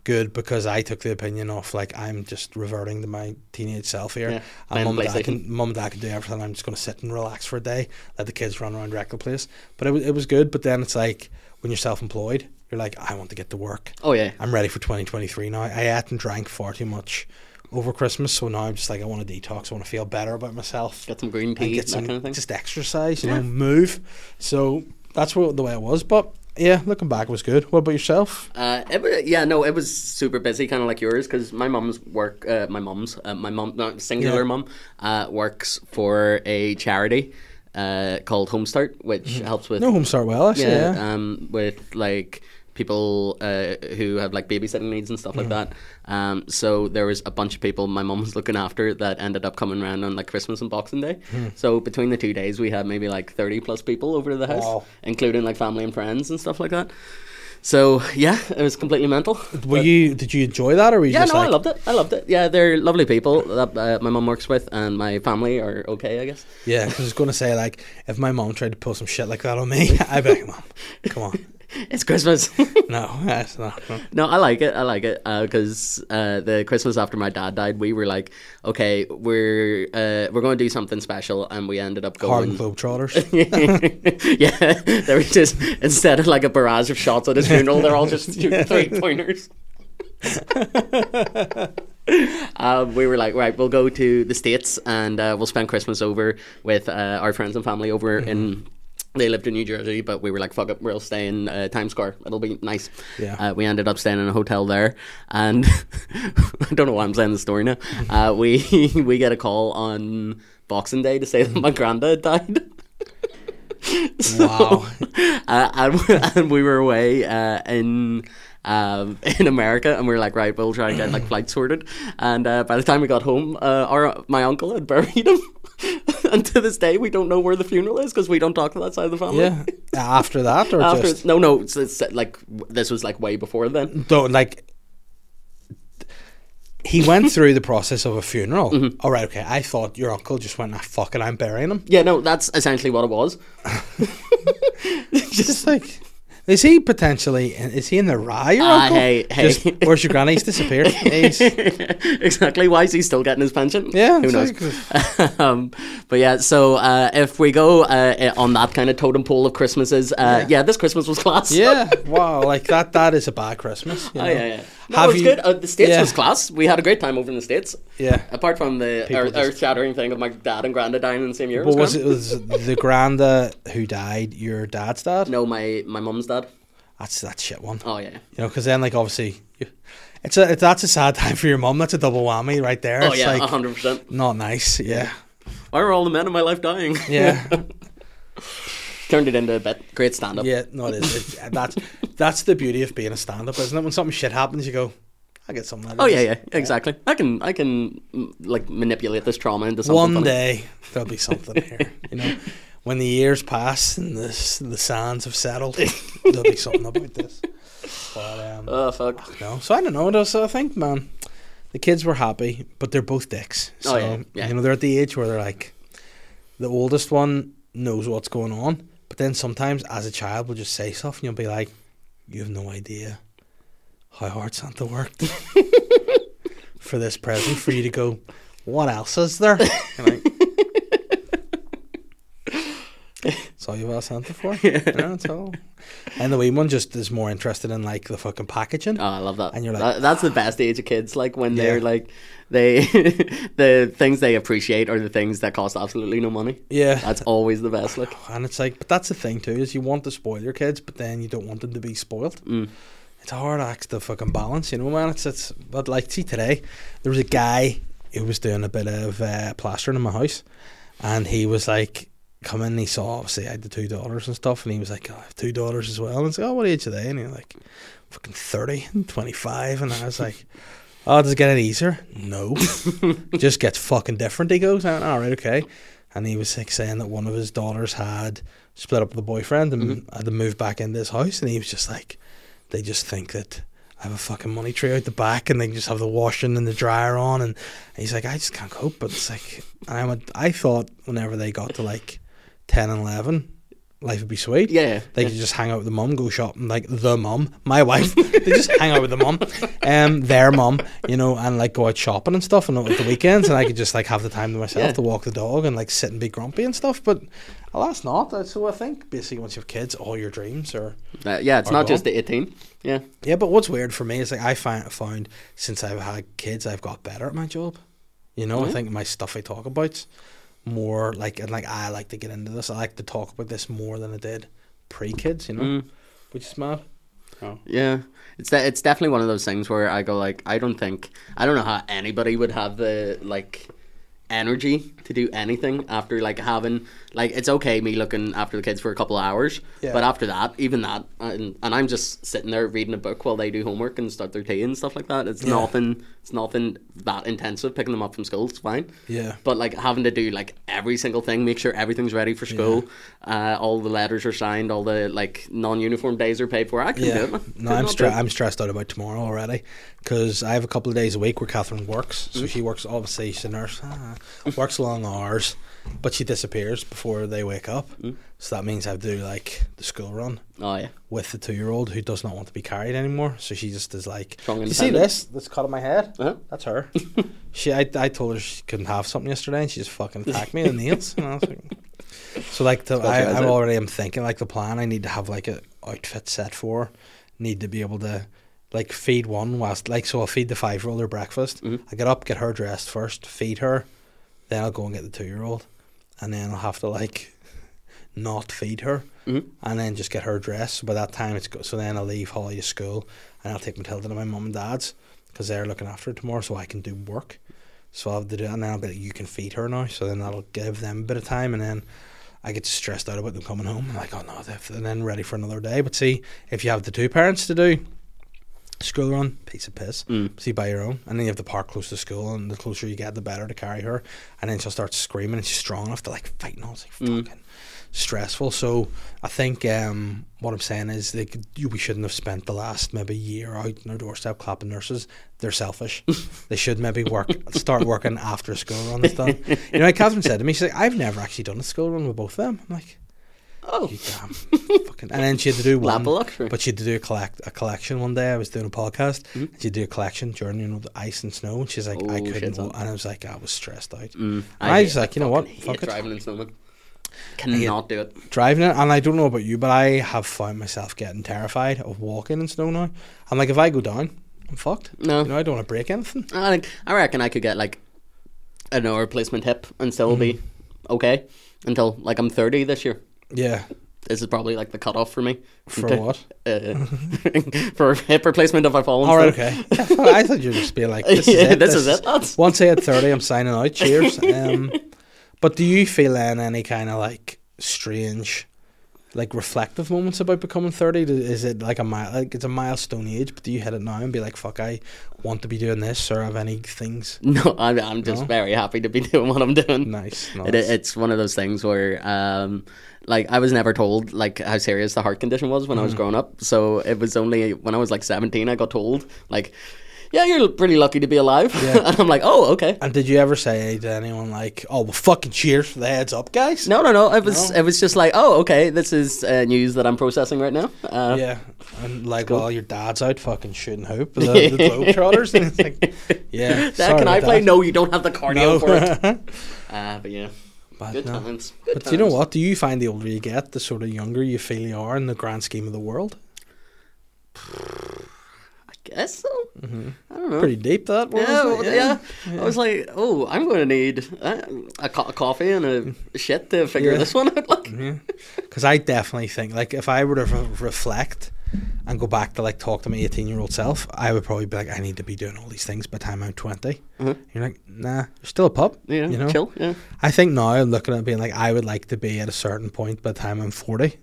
good because I took the opinion of like I'm just reverting to my teenage self here, Yeah, and mum and dad can mum and dad can do everything. I'm just going to sit and relax for a day, let the kids run around wreck the place. But it was it was good. But then it's like when you're self-employed, you're like I want to get to work. Oh yeah. I'm ready for 2023 now. I ate and drank far too much over Christmas, so now I'm just like I want to detox. I want to feel better about myself Get some green and tea, get that some kind of thing. just exercise, you Yeah. know, move. So that's what the way it was. But yeah, looking back, it was good. What about yourself? Uh, it yeah, no, it was super busy, kind of like yours, because my mom's work, uh, my mom's, uh, my mum, not singular Yeah. mum, uh, works for a charity uh, called Homestart, which helps with No home start well, actually. yeah, Yeah, um, with like people uh, who have like babysitting needs and stuff like that. Um, so there was a bunch of people my mum was looking after that ended up coming around on like Christmas and Boxing Day. So between the two days, we had maybe like thirty plus people over to the house, Wow. including like family and friends and stuff like that. So yeah, it was completely mental. Were you? Did you enjoy that, or were you Yeah, just no, like, I loved it. I loved it. Yeah, they're lovely people that uh, my mum works with, and my family are okay, I guess. Yeah, 'cause I was going to say like if my mom tried to pull some shit like that on me, I'd be like, mom, come on, It's Christmas. no, that's not. No. No, I like it. I like it because uh, the Christmas after my dad died, we were like, okay, we're uh, we're going to do something special, and we ended up going Harlem going. Globetrotters. yeah, they were just instead of like a barrage of shots at his funeral, they're all just shooting three pointers. um, we were like, right, we'll go to the states and uh, we'll spend Christmas over with uh, our friends and family over in. They lived in New Jersey, but we were like, "Fuck it, we'll stay in uh, Times Square. It'll be nice." Yeah. Uh, we ended up staying in a hotel there, and I don't know why I'm saying the story now. Uh, we we get a call on Boxing Day to say that my granddad died. So, Wow. uh, and, and we were away uh, in um, in America, and we were like, right, we'll try and get like flights sorted. And uh, by the time we got home, uh, our my uncle had buried him. and to this day, we don't know where the funeral is because we don't talk to that side of the family. yeah. After that, or After just no, no, it's, it's like this was like way before then. don't like. He went through the process of a funeral. Mm-hmm. All right, okay. I thought your uncle just went, ah, fuck it, I'm burying him. Yeah, no, that's essentially what it was. Just like, Is he potentially? Is he in the rye? Your Ah, uncle? hey, hey. Just, where's your granny? He's disappeared. He's, exactly. Why is he still getting his pension? yeah, Who knows? um, but yeah, so uh, if we go uh, on that kind of totem pole of Christmases, uh, yeah. this Christmas was class. yeah. Wow. Like that. That is a bad Christmas. you Oh, yeah, yeah. No, Have it was you- good. Uh, the States yeah. was class. We had a great time over in the States. Yeah. Apart from the earth, just- earth-shattering thing of my dad and granddad dying in the same year. But was it was the granda who died your dad's dad? No, my, my mum's dad. That's that shit one. Oh, yeah. You know, because then like obviously, you, it's a it's, that's a sad time for your mum. That's a double whammy right there. Oh, it's yeah, like 100%. not nice. Yeah. Why are all the men in my life dying? Yeah. Turned it into a bit. Great stand-up. Yeah, no, it is. It, that's that's the beauty of being a stand-up, isn't it? When something shit happens, you go, "I get something." Of Oh, this." yeah, yeah, exactly. I can, I can, mm, like, manipulate this trauma into something One funny. day there'll be something here. You know, when the years pass and the the sands have settled, there'll be something about this. But um, Oh, fuck. no, so I don't know. So I think, man, the kids were happy, but they're both dicks. So Oh, yeah, yeah. you know, they're at the age where they're like, the oldest one knows what's going on, but then sometimes as a child we'll just say stuff, and you'll be like, you have no idea how hard Santa worked for this present for you to go. What else is there? Like, That's all you've asked Santa for. Yeah, that's all. And the wee one just is more interested in like the fucking packaging. Oh, I love that. And you're like, That- that's the best age of kids. Like when Yeah. they're like, they, the things they appreciate are the things that cost absolutely no money. Yeah, That's always the best. Like, and it's like, but that's the thing too is you want to spoil your kids, but then you don't want them to be spoiled. Mm. It's a hard act to fucking balance, you know, man. It's it's. But like, see today, there was a guy who was doing a bit of uh, plastering in my house, and he was like, come in, and he saw obviously I had the two daughters and stuff, and he was like, oh, I have two daughters as well, and was like, oh, what age are they? And he was like, fucking thirty and twenty five, and I was like. Oh, does it get any easier? No. Just gets fucking different. He goes, "Oh, all right, okay. And he was like saying that one of his daughters had split up with a boyfriend and mm-hmm. had to move back into his house, and he was just like, they just think that I have a fucking money tree out the back, and they just have the washing and the dryer on, and he's like, I just can't cope. But it's like, I went, I thought whenever they got to like ten and eleven, life would be sweet. yeah, They could just hang out with the mum, go shopping like the mum, my wife. they just hang out with the mum, um, their mum, you know, and like go out shopping and stuff, and at the weekends, and I could just like have the time to myself Yeah. to walk the dog and like sit and be grumpy and stuff. But alas, not. So I think basically once you have kids, all your dreams are Uh, yeah, it's Or not go. just the eighteen. Yeah, yeah. But what's weird for me is like I find found since I've had kids, I've got better at my job. You know, I Mhm. think my stuff I talk about's more like and like I like to get into this. I like to talk about this more than I did pre kids. You know, Mm. which is mad. Oh. Yeah. It's de- it's definitely one of those things where I go like, I don't think, I don't know how anybody would have the like energy to do anything after like having like it's okay me looking after the kids for a couple of hours Yeah. but after that even that and, and i'm just sitting there reading a book while they do homework and start their tea and stuff like that it's Yeah. nothing it's nothing that intensive picking them up from school it's fine Yeah. but like having to do like every single thing make sure everything's ready for school uh, all the letters are signed all the like non-uniform days are paid for I can do it. No, I'm stre- I'm stressed out about tomorrow already because I have a couple of days a week where Catherine works. So she works obviously she's a nurse, ah, works long hours, but she disappears before they wake up. Mm. So that means I have to do like the school run oh yeah with the two year old who does not want to be carried anymore. So she just is like, you see this? This cut on my head. Uh-huh. That's her. she, I, I told her she couldn't have something yesterday, and she just fucking attacked me in the nails. And I was like, so like, the, I, I'm already, I'm thinking like the plan. I need to have like a outfit set for. her. Need to be able to like feed one whilst like so I'll feed the five year old her breakfast. Mhm. I get up, get her dressed first, feed her, then I'll go and get the two year old, and then I'll have to like not feed her Mhm. and then just get her dressed. So by that time, it's go- so then I'll leave Holly to school and I'll take Matilda to my mum and dad's because they're looking after her tomorrow, so I can do work. So I'll have to do, that and then I'll be like, you can feed her now. So then that'll give them a bit of time, and then I get stressed out about them coming home. I'm like, oh no, they've- and then ready for another day. But see, if you have the two parents to do school run, piece of piss. Mm. See by your own, and then you have the park close to school, and the closer you get, the better to carry her. And then she'll start screaming, and she's strong enough to like fight, and all. It's like Mm. fucking stressful. So I think um, what I'm saying is like you, we shouldn't have spent the last maybe year out on our doorstep clapping nurses. They're selfish. they should maybe work, start working after a school run is done. You know, like Catherine said to me, she's like, I've never actually done a school run with both of them. I'm like. Oh, You damn fucking. And then she had to do one, of luxury. but she had to do a collect a collection one day. I was doing a podcast. Mhm. And she had to do a collection during you know the ice and snow. And she's like, I Oh, couldn't, and I was like, I was stressed out. Mm, I hate- was like, you know what? fucking Fuck hate it. driving in snowman. Cannot do it. driving it, and I don't know about you, but I have found myself getting terrified of walking in snow now. I'm like, if I go down, I'm fucked. No, You know, I don't want to break anything. I think I reckon I could get like an hour replacement hip and still be Mm-hmm. okay until like I'm 30 this year. Yeah. This is probably like the cutoff for me. For To- what? Uh, for hip replacement if I fall. All right, okay. I thought you'd just be like, this is Yeah, it. this is it, lads. Once I hit 30, I'm signing out. Cheers. Um, but do you feel then any kind of like strange, like reflective moments about becoming 30? Is it like a mile, like it's a milestone age, but do you hit it now and be like, fuck, I want to be doing this or have any things? No, I'm, I'm just No? very happy to be doing what I'm doing. Nice. It, it's one of those things where, um, like, I was never told like how serious the heart condition was when I was growing up. So it was only when I was like seventeen I got told like, "Yeah, you're pretty lucky to be alive." Yeah. and I'm like, "Oh, okay." and did you ever say to anyone like, "Oh, well, fucking cheers for the heads up, guys"? No, no, no. It was No? it was just like, "Oh, okay. This is uh, news that I'm processing right now." Uh, Yeah, and like cool. while your dad's out fucking shooting hoop, the, the Globetrotters, and it's like, yeah. Dad, can I play? that. No, you don't have the cardio No. for it. Uh, but yeah, but, good no. times. Good But you know what? Do you find the older you get, the sort of younger you feel you are in the grand scheme of the world? Guess so. I don't know. Mm-hmm. Pretty deep that was. Yeah, well, yeah. I was like, oh, I'm going to need uh, a, co- a coffee and a shit to figure Yeah. this one out. Like, Because I definitely think, like, if I were to re- reflect and go back to like talk to my eighteen-year-old self, I would probably be like, I need to be doing all these things by the time I'm 20 Mhm. You're like, nah, you're still a pup. know, You know? chill. Yeah, I think now I'm looking at it being like, I would like to be at a certain point by the time I'm 40.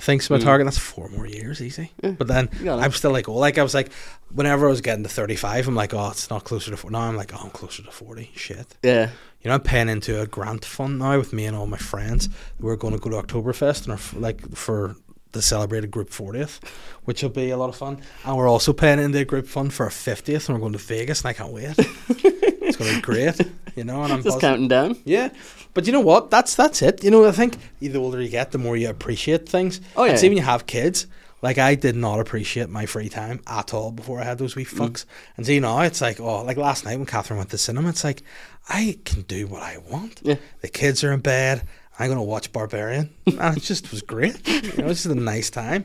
I think's my Mm. target. That's four more years, easy. Yeah, But then you got it. I'm still like, oh, like I was like, whenever I was getting to 35, I'm like, oh, it's not closer to 40. Now I'm like, oh, I'm closer to 40. Shit. yeah. You know, I'm paying into a grant fund now with me and all my friends. We're going to go to Oktoberfest and f- like for the celebrated group 40th, which will be a lot of fun. And we're also paying into a group fund for our 50th, and we're going to Vegas, and I can't wait. it's going to be great, you know. And I'm Just buzzing. counting down. Yeah, but you know what? That's that's it. You know, I think the older you get, the more you appreciate things. Oh, And yeah. see, when you have kids, like I did not appreciate my free time at all before I had those wee Mm. fucks. And see now, it's like oh, like last night when Catherine went to the cinema, it's like I can do what I want. Yeah. The kids are in bed. I'm gonna watch Barbarian, and it just was great. You know, it was just a nice time.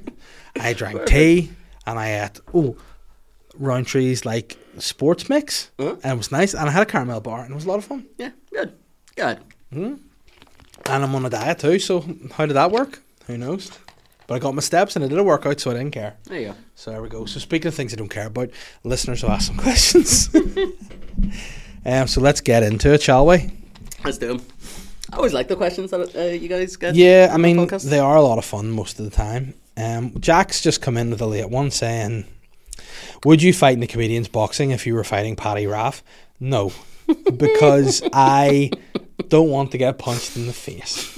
I drank tea, and I ate oh. Rowntree's like sports mix, Uh-huh. and it was nice. And I had a caramel bar, and it was a lot of fun. Yeah, good, good. And I'm on a diet too, so how did that work? Who knows? But I got my steps and I did a workout, so I didn't care. There you go. So there we go. So speaking of things I don't care about, listeners will ask some questions. um, so let's get into it, shall we? Let's do 'em. I always like the questions that uh, you guys get. Yeah, I on the mean they are a lot of fun most of the time. Um, Jack's just come in with a late one saying, "Would you fight in the comedians boxing if you were fighting Paddy Raff?" No, because I don't want to get punched in the face.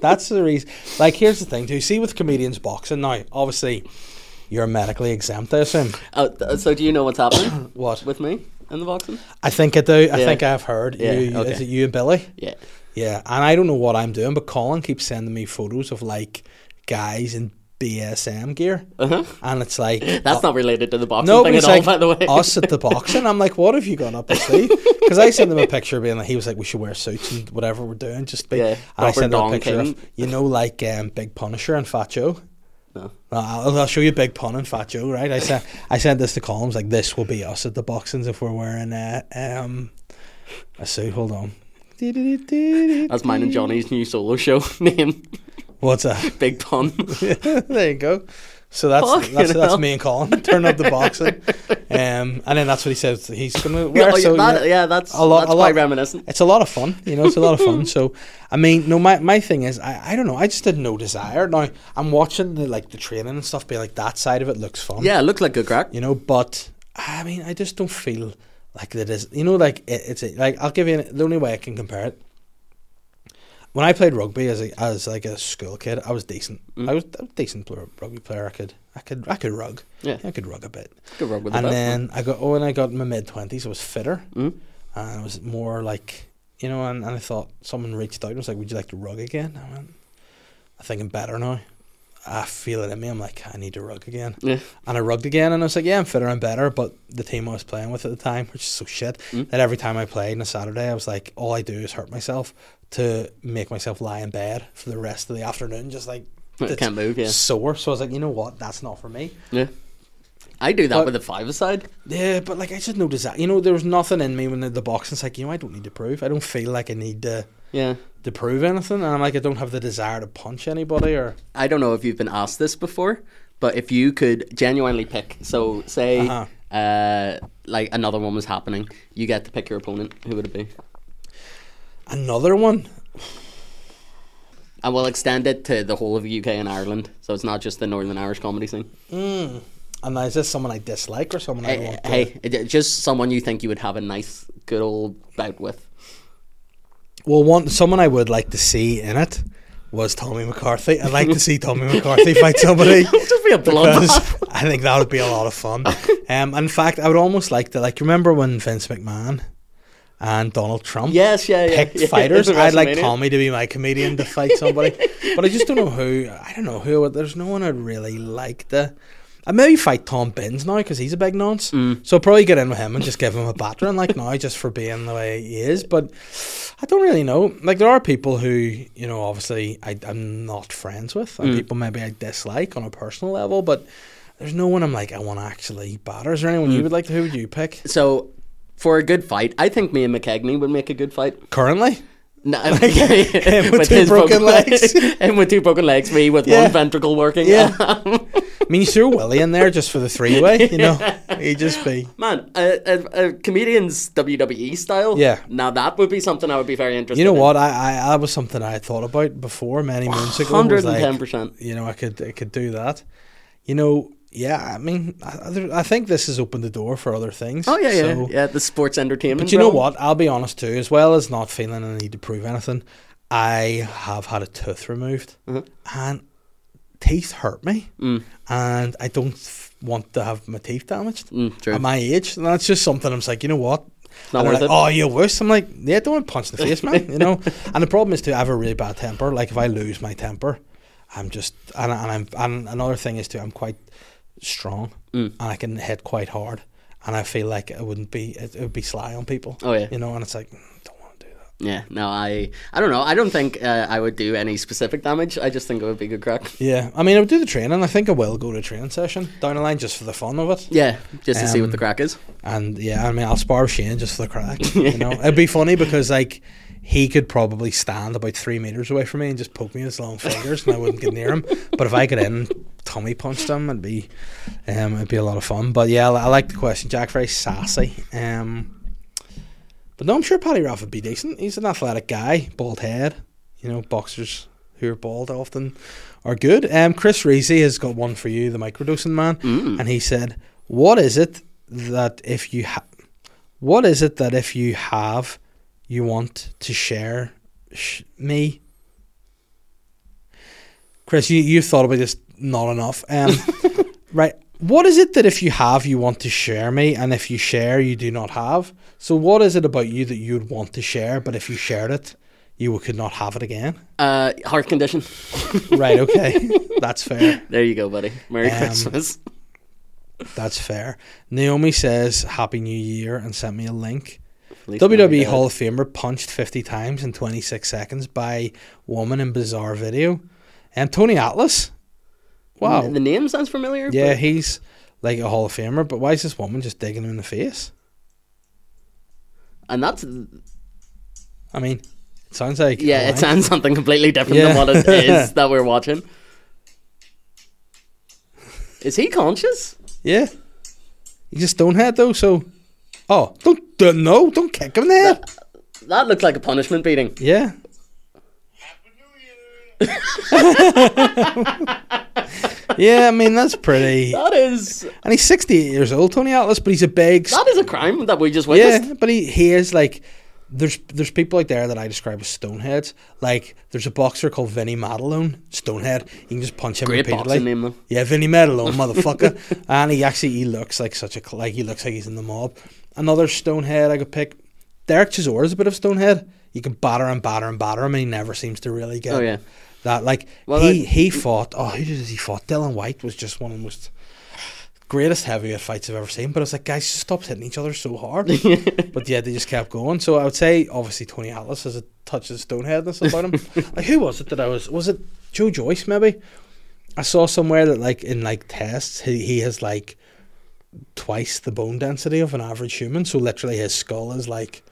That's the reason. Like, here's the thing: too. See, with comedians boxing now, obviously, you're medically exempt. I assume. Oh, th- so do you know what's happening What? with me in the boxing? I think I do. I Yeah. think I've heard. Yeah, you, okay. Is it you and Billy? Yeah. Yeah, and I don't know what I'm doing, but Colin keeps sending me photos of like guys in BDSM gear, Uh-huh. and it's like That's not related to the boxing no, thing at it's all, like by the way. us at the boxing. I'm like, what have you gone up to see? Because I sent him a picture being like, he was like, we should wear suits and whatever we're doing, just be. Yeah, and I sent him a picture King. of you know like um, Big Punisher and Fat Joe. No. I'll, I'll show you Big Pun and Fat Joe, right? I sent I sent this to was like, this will be us at the boxings if we're wearing a um a suit. Hold on. That's mine and Johnny's new solo show name. What's that? Big pun. there you go. So that's Fucking that's, that's me and Colin turn up the boxing, um, and then that's what he says he's gonna wear. Oh, so that- yeah, yeah, that's a lot- that's a quite lot- reminiscent. it's a lot of fun. You know, it's a lot of fun. So I mean, no, my my thing is, I, I don't know. I just had no desire. Now I'm watching the like the training and stuff. Be like that side of it looks fun. Yeah, it looks like good crack. you know, but I mean, I just don't feel like it is. You know, like it, it's a, like I'll give you an, the only way I can compare it. When I played rugby as a, as like a school kid, I was decent. Mm. I was a decent player, rugby player. I could I could I could rug. Yeah, I could rug a bit. good rug with and then I got oh, and I got in my mid twenties, I was fitter Mm. and I was more like you know. And, and I thought someone reached out and was like, "Would you like to rug again?" I went, I think I'm better now. I feel it in me. I'm like, I need to rug again. Yeah. And I rugged again, and I was like, yeah, I'm fitter and better. But the team I was playing with at the time, which is so shit, Mm. that every time I played on a Saturday, I was like, all I do is hurt myself to make myself lie in bed for the rest of the afternoon, just like I can't move, yeah. sore. So I was like, you know what, that's not for me. Yeah. I do that But- with a five aside. Yeah, but like I just noticed that, you know, there was nothing in me when the, the boxing's like, you know, I don't need to prove. I don't feel like I need to Yeah. To prove anything, and I'm like, I don't have the desire to punch anybody or. I don't know if you've been asked this before, but if you could genuinely pick, so say, Uh-huh. uh like another one was happening, you get to pick your opponent. Who would it be? Another one, And we'll extend it to the whole of the UK and Ireland, so it's not just the Northern Irish comedy scene. Mm. and is this someone I dislike or someone I Hey, want? To... hey, just someone you think you would have a nice, good old bout with. Well, one someone I would like to see in it was Tommy McCarthy. I'd like to see Tommy McCarthy fight somebody. Just be a bloodbath. I think that would be a lot of fun. Um, in fact, I would almost like to like remember when Vince McMahon and Donald Trump Yes, yeah, yeah. picked yeah, fighters. I'd like Tommy to be my comedian to fight somebody, but I just don't know who. I don't know who. There's no one I'd really like to. I maybe fight Tom Binns now because he's a big nonce. Mm. So I'll probably get in with him and just give him a battering like now just for being the way he is. But I don't really know. Like there are people who you know obviously I, I'm not friends with, and Mm. people maybe I dislike on a personal level, but. There's no one I'm like I want to actually batter. Is there anyone Mm. you would like to? Who would you pick So, for a good fight, I think me and McKegney would make a good fight. currently? No, him with two his broken legs. him with two broken legs, me with Yeah. one ventricle working. Yeah. I mean, you throw Willie in there just for the three way, you know? He'd just be. Man, a, a, a comedian's WWE style. Yeah. Now that would be something I would be very interested. You know in. what? I, I that was something I had thought about before many moons ago. was Hundred and ten like, percent. You know, I could I could do that. You know, yeah. I mean, I, I think this has opened the door for other things. Oh yeah, yeah, So- yeah. The sports entertainment. But you know what? I'll be honest too. As well as not feeling I need to prove anything, I have had a tooth removed, Uh-huh. and teeth hurt me, Mm. and I don't f- want to have my teeth damaged. Mm. At my age, and that's just something I'm just like, you know what? Not worth like, it. Oh, you wish? I'm like, yeah, don't want to punch in the face, man. You know. And the problem is too, I have a really bad temper. Like if I lose my temper, I'm just and, and I'm and another thing is too, I'm quite strong Mm. and I can hit quite hard, and I feel like it wouldn't be it, it would be sly on people. Oh, yeah. you know, and it's like, mm, don't want to do that. Yeah. No, I. I don't know. I don't think uh, I would do any specific damage. I just think it would be good crack. Yeah, I mean, I would do the training. I think I will go to a training session down the line just for the fun of it. Yeah, just to see what Um, the crack is. And yeah, I mean, I'll spar with Shane just for the crack. You know, it'd be funny because like he could probably stand about three meters away from me and just poke me with his long fingers, and I wouldn't get near him. But if I get in, Tommy punched him, it'd be, um, it'd be a lot of fun. But yeah, I, I like the question, Jack. Very sassy. Um, but no, I'm sure Paddy Raff would be decent. He's an athletic guy, bald head. You know, boxers who are bald often are good. Um, Chris Reese has got one for you, the microdosing man, Mm. and he said, "What is it that if you ha- what is it that if you have, you want to share sh- me?" Chris, you you've thought about this not enough. Um, right. What is it that if you have, you want to share me, and if you share, you do not have? So, what is it about you that you would want to share, but if you shared it, you could not have it again? Uh, heart condition. right. Okay. That's fair. There you go, buddy. Merry Um, Christmas. That's fair. Naomi says Happy New Year and sent me a link. WWE Hall of Famer punched 50 times in 26 seconds by woman in bizarre video. And Tony Atlas. Wow. The name sounds familiar. Yeah, but- he's like a Hall of Famer, but why is this woman just digging him in the face? and that's I mean, it sounds like. yeah, it sounds something completely different Yeah. than what it is that we're watching. Is he conscious? Yeah. He's a stonehead though, so. Oh, don't, don't no, don't kick him there. That looked like a punishment beating. Yeah. yeah, I mean that's pretty. That is And he's 68 years old, Tony Atlas, but he's a big. that is a crime that we just witnessed. yeah, but he, he is like. There's there's people out there that I describe as stoneheads. Like there's a boxer called Vinny Maddalone, stonehead. You can just punch him Great repeatedly. boxing name though. Yeah, Vinny Maddalone, motherfucker. and he actually he looks like such a like he looks like he's in the mob. Another stonehead I could pick. Derek Chisora is a bit of stonehead. You can batter and batter and batter him, and he never seems to really get Oh yeah. That like Well, he I- he fought. Oh, who did he fought? Dillian Whyte was just one of the most greatest heavyweight fights I've ever seen. But I was like, guys, just stop hitting each other so hard. but yeah, they just kept going. So I would say, obviously, Tony Atlas has a touch of stoneheadness about him. like, who was it that I was? Was it Joe Joyce? Maybe I saw somewhere that like in like tests, he he has like twice the bone density of an average human. So literally, his skull is like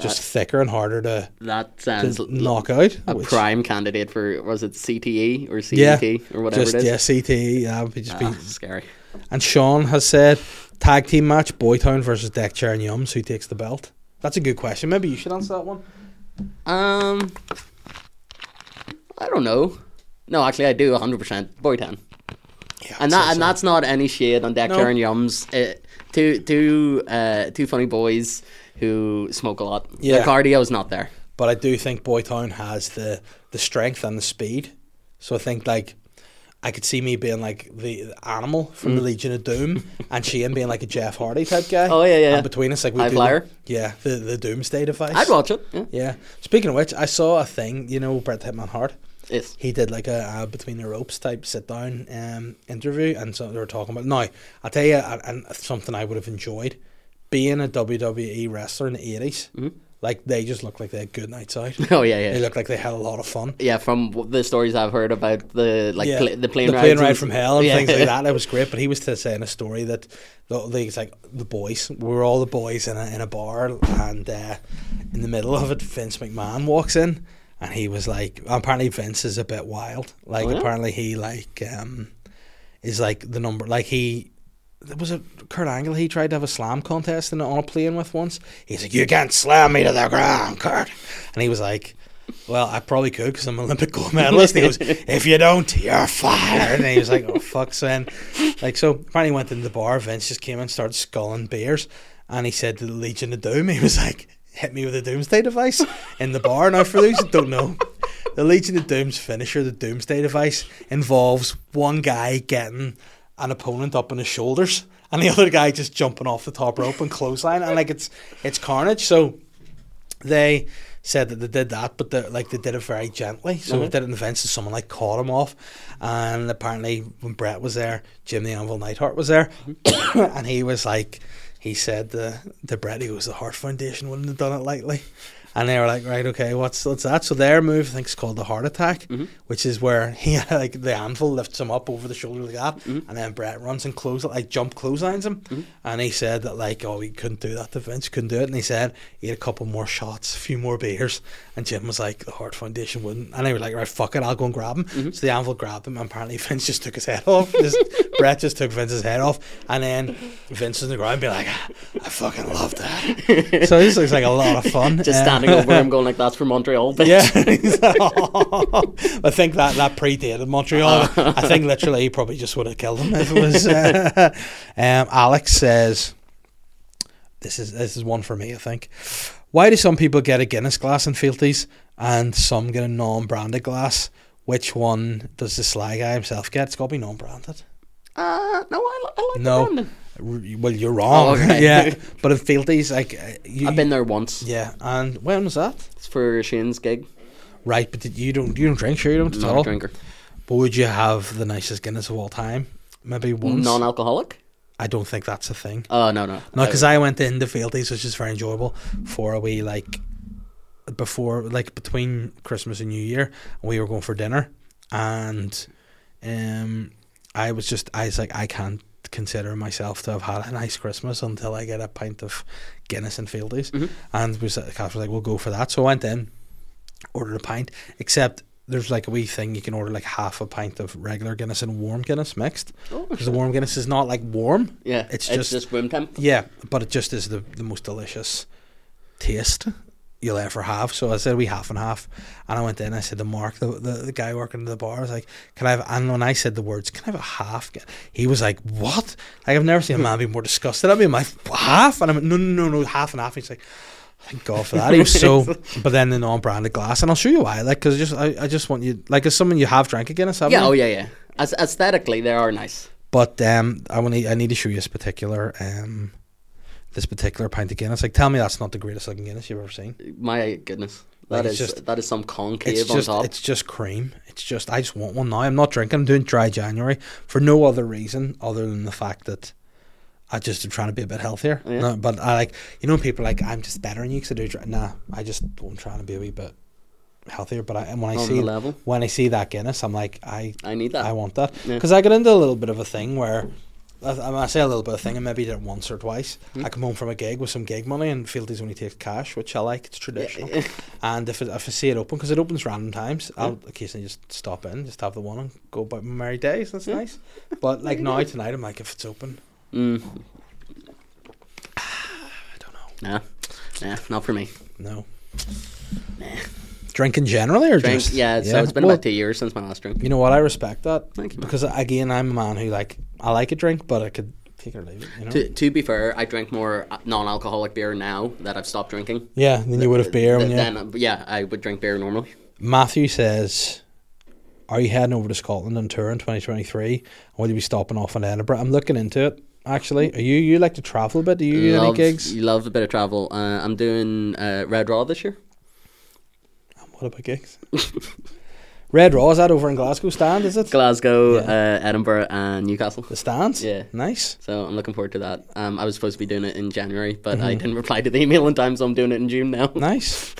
just thicker and harder to, That to sounds l- knock out. a which- prime candidate for was it CTE or Yeah, or whatever just it is. yeah, CTE. Yeah, would just Ah, be. scary. And Sean has said tag team match: Boytown versus Deck Chair and Yums. Who takes the belt? That's a good question. Maybe you should answer that one. Um, I don't know. No, actually, I do 100%. Boytown. Yeah, and that and that's not any shade on Deck No. And Yums. Uh, two two uh, two funny boys who smoke a lot. Yeah. The cardio's not there. but I do think Boytown has the the strength and the speed. So I think like I could see me being like the, animal from the Legion of Doom, and she Shane being like a Jeff Hardy type guy. Mm. Oh, yeah, yeah. And between us, like we High do the- yeah, the the Doomsday device. I'd watch it. Yeah. Yeah. Speaking of which, I saw a thing. You know, Bret Hitman Hart. Yes. He did like a, a between the ropes type sit down um, interview, and so they were talking about. Now, I'll tell you, and something I would have enjoyed being a WWE wrestler in the 80s Mhm. Like they just look like they had good nights out. Oh yeah, yeah. They look like they had a lot of fun. Yeah, from the stories I've heard about the like Yeah, pla- the plane the plane ride from hell and Yeah. things like that. It was great. But he was saying a story that the, the it's like the boys. We were all the boys in a in a bar, and uh, in the middle of it, Vince McMahon walks in, and he was like, apparently Vince is a bit wild. Like Oh, yeah? apparently he like um is like the number like he. There was a Kurt Angle. He tried to have a slam contest in, on a plane with once. He's like, "You can't slam me to the ground, Kurt," and he was like, well, I probably could because I'm an Olympic gold medalist. And he goes, if you don't, you're fired. And he was like, oh, fuck, son. Like, so finally went into the bar. Vince just came and started sculling beers. And he said to the Legion of Doom, he was like, hit me with a Doomsday device in the bar. Now, for those who don't know, the Legion of Doom's finisher, the Doomsday device, involves one guy getting an opponent up on his shoulders and the other guy just jumping off the top rope and clothesline. And like, it's, it's carnage. So they said that they did that, but they like they did it very gently. So they Mhm. did it in the fence, and someone like caught him off. And apparently, when Bret was there, Jim the Anvil Neidhart was there, and he was like, he said to, to Bret, he goes, the Hart Foundation wouldn't have done it lightly. And they were like, right, okay, what's what's that? So their move, I think, is called the Hart Attack, Mhm. which is where he like the anvil lifts him up over the shoulder like that, Mhm. and then Bret runs and close like jump clotheslines him, Mhm. and he said that like oh he couldn't do that to Vince couldn't do it, and he said he had a couple more shots, a few more beers, and Jim was like the Hart Foundation wouldn't, and they were like right fuck it, I'll go and grab him. Mhm. So the anvil grabbed him, and apparently Vince just took his head off. Just, Bret just took Vince's head off, and then Vince was on the ground, be like, I fucking love that. so this looks like a lot of fun. Just Uh, standing over him, going like, "That's for Montreal." Bitch. yeah, I think that that predated Montreal. I think literally he probably just would have killed him if it was. Uh, um, Alex says, "This is this is one for me. I think. Why do some people get a Guinness glass in Fealties and some get a non-branded glass? Which one does the sly guy himself get? It's got to be non-branded. Uh, no, I, I like No. the branding. Well, you're wrong. Oh, okay. yeah, but in Fealties, like uh, you, I've been there once. Yeah, and when was that? It's for Shane's gig. Right, but you don't you don't drink? Sure, you don't at all. a drinker. But would you have the nicest Guinness of all time? Maybe once. Non-alcoholic. I don't think that's a thing. Oh no no. No, because I went into Fieldies, which is very enjoyable, for a wee like before, like between Christmas and New Year, we were going for dinner, and um, I was just I was like I can't consider myself to have had a nice Christmas until I get a pint of Guinness and Fieldies, Mhm. and we said, Kath was like, we'll go for that. So I went in, ordered a pint, except. There's like a wee thing you can order like half a pint of regular Guinness and warm Guinness mixed Oh, because the warm Guinness is not like warm yeah, it's it's just- just room temp. yeah, but it just is the, the most delicious taste you'll ever have. So I said we half and half, and I went in. I said to Mark, the, the the guy working in the bar, I was like, "Can I have?" And when I said the words, "Can I have a half?" He was like, "What?" Like I've never seen a man be more disgusted at me. I'm like, "Half?" And I'm like, "No, no, no, no, half and half." He's like. Thank God for that. He was so, but then the non-branded glass, and I'll show you why. Like, because just I, I just want you, like, as someone you have drank again haven't Yeah, you? oh yeah, yeah. As aesthetically, they are nice. But um, I want to, I need to show you this particular um, this particular pint of Guinness. Like, tell me that's not the greatest looking Guinness you've ever seen. My goodness, that like, is just, that is some concave it's on just top. it's just cream. It's just I just want one now. I'm not drinking. I'm doing dry January for no other reason other than the fact that I just am trying to be a bit healthier. Oh, yeah. No, but I like you know people are like I'm just better than you because I do. Dry. Nah, I just I'm trying to be a wee bit healthier. But I and when I see level. when I see that Guinness, I'm like I I need that. I want that Yeah. because I got into a little bit of a thing where. I, I say a little bit of thing, and maybe did it once or twice. Hmm. I come home from a gig with some gig money, and Fieldies only takes cash, which I like. It's traditional. And if, it, if I see it open, because it opens random times, I'll occasionally just stop in, just have the one and go about my merry days. That's Yeah. nice. But like now, tonight, I'm like, if it's open, Mm. I don't know. Nah, nah, not for me. No. Nah. Drinking generally or Drink, just? yeah, So it's been Well, about two years since my last drink. You know what? I respect that. Thank you. man. Because again, I'm a man who like, I like a drink, but I could take it or leave it, you know? To, to be fair, I drink more uh, non-alcoholic beer now that I've stopped drinking. yeah, then you would have beer when you. Then, uh, yeah, I would drink beer normally. Matthew says, Are you heading over to Scotland on tour in 2023? And will you be stopping off in Edinburgh? I'm looking into it, actually. Are you, you like to travel a bit? Do you do any gigs? You love a bit of travel. Uh, I'm doing uh, Red Raw this year. What about gigs? Red Raw, is that over in Glasgow stand, is it? Glasgow, Yeah. uh, Edinburgh, and Newcastle. The stands? Yeah. Nice. So I'm looking forward to that. Um, I was supposed to be doing it in January, but Mm-hmm. I didn't reply to the email in time, so I'm doing it in June now. Nice.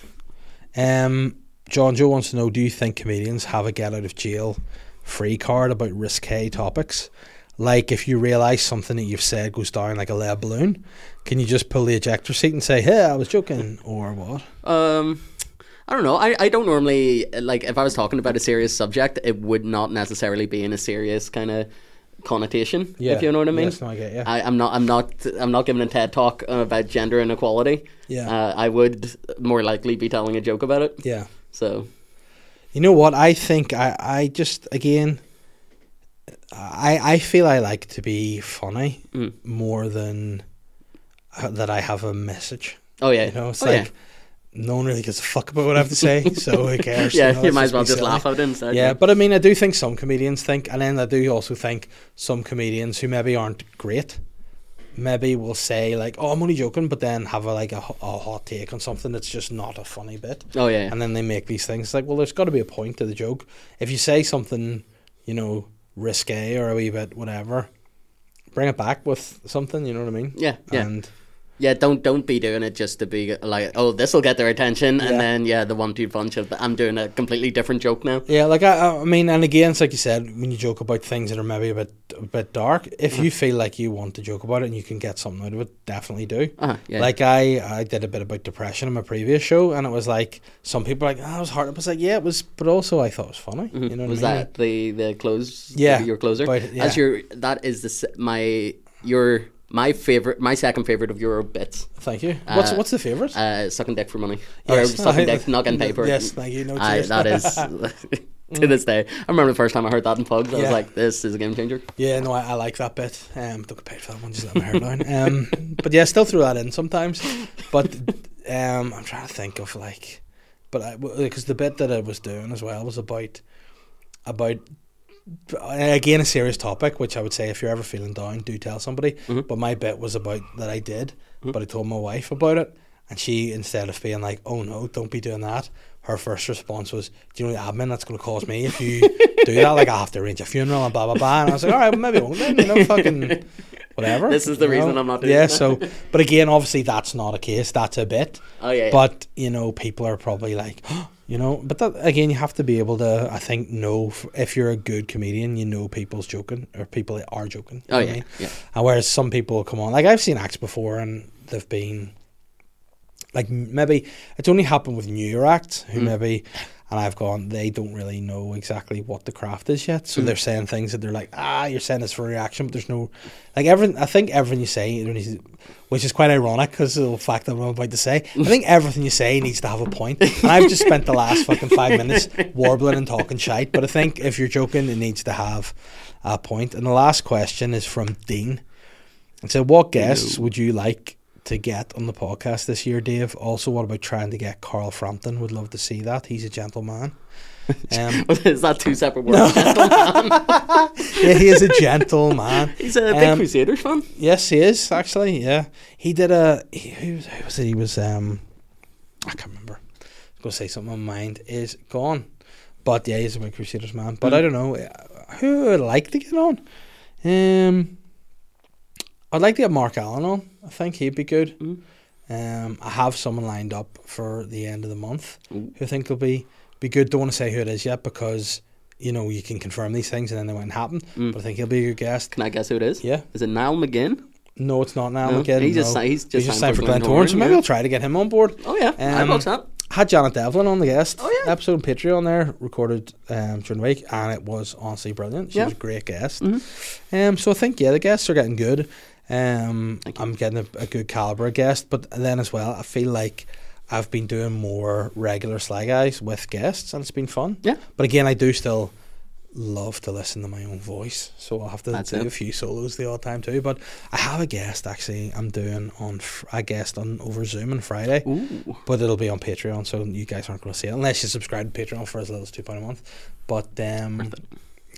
Um, John Joe wants to know Do you think comedians have a get out of jail free card about risque topics? Like if you realise something that you've said goes down like a lead balloon, can you just pull the ejector seat and say, Hey, I was joking? Or what? Um, I don't know. I, I don't normally like if I was talking about a serious subject, it would not necessarily be in a serious kind of connotation. If you know what I mean. Yes, no, I get you. I, I'm not. I'm not. I'm not giving a TED talk about gender inequality. Yeah. Uh, I would more likely be telling a joke about it. yeah. So You know what? I think I, I just again I I feel I like to be funny Mm. more than uh, that I have a message. Oh yeah. You know, it's oh, like yeah. No one really gives a fuck about what I have to say, so who cares? yeah, know, you might as well just silly. laugh at it instead. Yeah, but I mean, I do think some comedians think, and then I do also think some comedians who maybe aren't great, maybe will say like, "Oh, I'm only joking," but then have a like a, a hot take on something that's just not a funny bit, Oh yeah. yeah. and then they make these things like, "Well, there's got to be a point to the joke. If you say something, you know, risque or a wee bit whatever." Bring it back with something, you know what I mean? Yeah, yeah. And Yeah, don't don't be doing it just to be like, oh, this will get their attention, Yeah. and then yeah, the one-two punch of I'm doing a completely different joke now. Yeah, like I, I mean, and again, it's like you said, when you joke about things that are maybe a bit, a bit dark, if you feel like you want to joke about it and you can get something out of it, definitely do. Uh-huh, yeah. Like I, I did a bit about depression in my previous show, and it was like some people like, oh, it was hard. I was like, yeah, it was, but also I thought it was funny. Mhm. You know, what was I mean? that the the close? Yeah, your closer. about- yeah. As your that is the my your my favorite my second favorite of your bits. Thank you. what's Uh, what's the favorite? Uh, sucking dick for money Yes. or sucking dick, not getting paid for it. Yes, thank you. No, cheers. that is to this day. I remember the first time I heard that in pugs. I Yeah. was like, "This is a game changer." Yeah, no, I, I like that bit. Um, don't get paid for that one. Just let my hair down. Um, but yeah, still throw that in sometimes. But um, I'm trying to think of like, but because the bit that I was doing as well was about about again a serious topic, which I would say if you're ever feeling down, do tell somebody. Mhm. But my bit was about that I did, Mhm. but I told my wife about it, and she instead of being like, "Oh no, don't be doing that." Her first response was, "Do you know the admin that's going to cause me if you do that? Like I have to arrange a funeral and blah blah blah." And I was like, "All right, well, maybe won't then. You know, fucking whatever." This is the you reason know? I'm not doing Yeah. it. So, but again, obviously that's not a case. That's a bit. Oh yeah, yeah. But you know, people are probably like, you know. But that again, you have to be able to. I think know f- if you're a good comedian, you know people's joking or people that are joking. oh yeah, I mean? yeah. And whereas some people come on, like I've seen acts before, and they've been like maybe it's only happened with newer acts who Mm. maybe. And I've gone, they don't really know exactly what the craft is yet. So Mm. they're saying things that they're like, ah, you're saying this for reaction, but there's no, like, everything, I think everything you say, which is quite ironic because of the fact that I'm about to say, I think everything you say needs to have a point. And I've just spent the last fucking five minutes warbling and talking shite, but I think if you're joking, it needs to have a point. And the last question is from Dean. And so, what guests would you like to get on the podcast this year, Dave? Also, what about trying to get Carl Frampton? Would love to see that. He's a gentleman. Um, is that two separate words? yeah, he is a gentleman. He's a big Um, Crusaders fan. Yes, he is actually. Yeah, he did a. He, who, was, who was it? He was. Um, I can't remember. going to say something on my mind, is gone. But yeah, he's a big Crusaders man. But I don't know who would like to get on. Um, I'd like to get Mark Allen on. I think he'd be good. Mm. Um, I have someone lined up for the end of the month Ooh. who I think will be be good. Don't want to say who it is yet because you know you can confirm these things and then they won't happen. Mm. But I think he'll be a good guest. Can I guess who it is? Yeah. Is it Niall McGinn? No, it's not Niall No, again, he just no. si- he's just signed for Glen Glentoran, so maybe yeah. I'll try to get him on board. Oh yeah, I Um, box that. Had Janet Devlin on the guest Oh, yeah. episode on Patreon there, recorded um, during the week, and it was honestly brilliant. She Yeah. was a great guest. Mhm. Um, so I think yeah, the guests are getting good. Um, I'm getting a, a good caliber of guest, but then as well, I feel like I've been doing more regular Sly Guys with guests, and it's been fun. Yeah. But again, I do still love to listen to my own voice, so I'll have to That's do it. a few solos the odd time too. But I have a guest actually. I'm doing on a guest on over Zoom on Friday. Ooh. But it'll be on Patreon, so you guys aren't going to see it unless you subscribe to Patreon for as little as two pound a month. But um,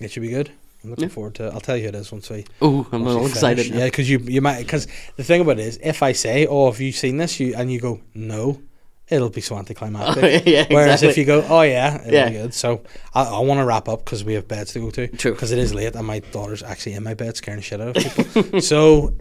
it should be good. I'm looking Yeah. forward to. it. I'll tell you who it is once we. Oh, I'm all excited. finish. Yeah, because you you might because the thing about it is if I say, "Oh, have you seen this?" you and you go, "No," it'll be so anticlimactic. yeah, Whereas exactly. if you go, "Oh yeah," it'll Yeah. be good. So I, I want to wrap up because we have beds to go to. True. Because it is late and my daughter's actually in my bed scaring the shit out of people. so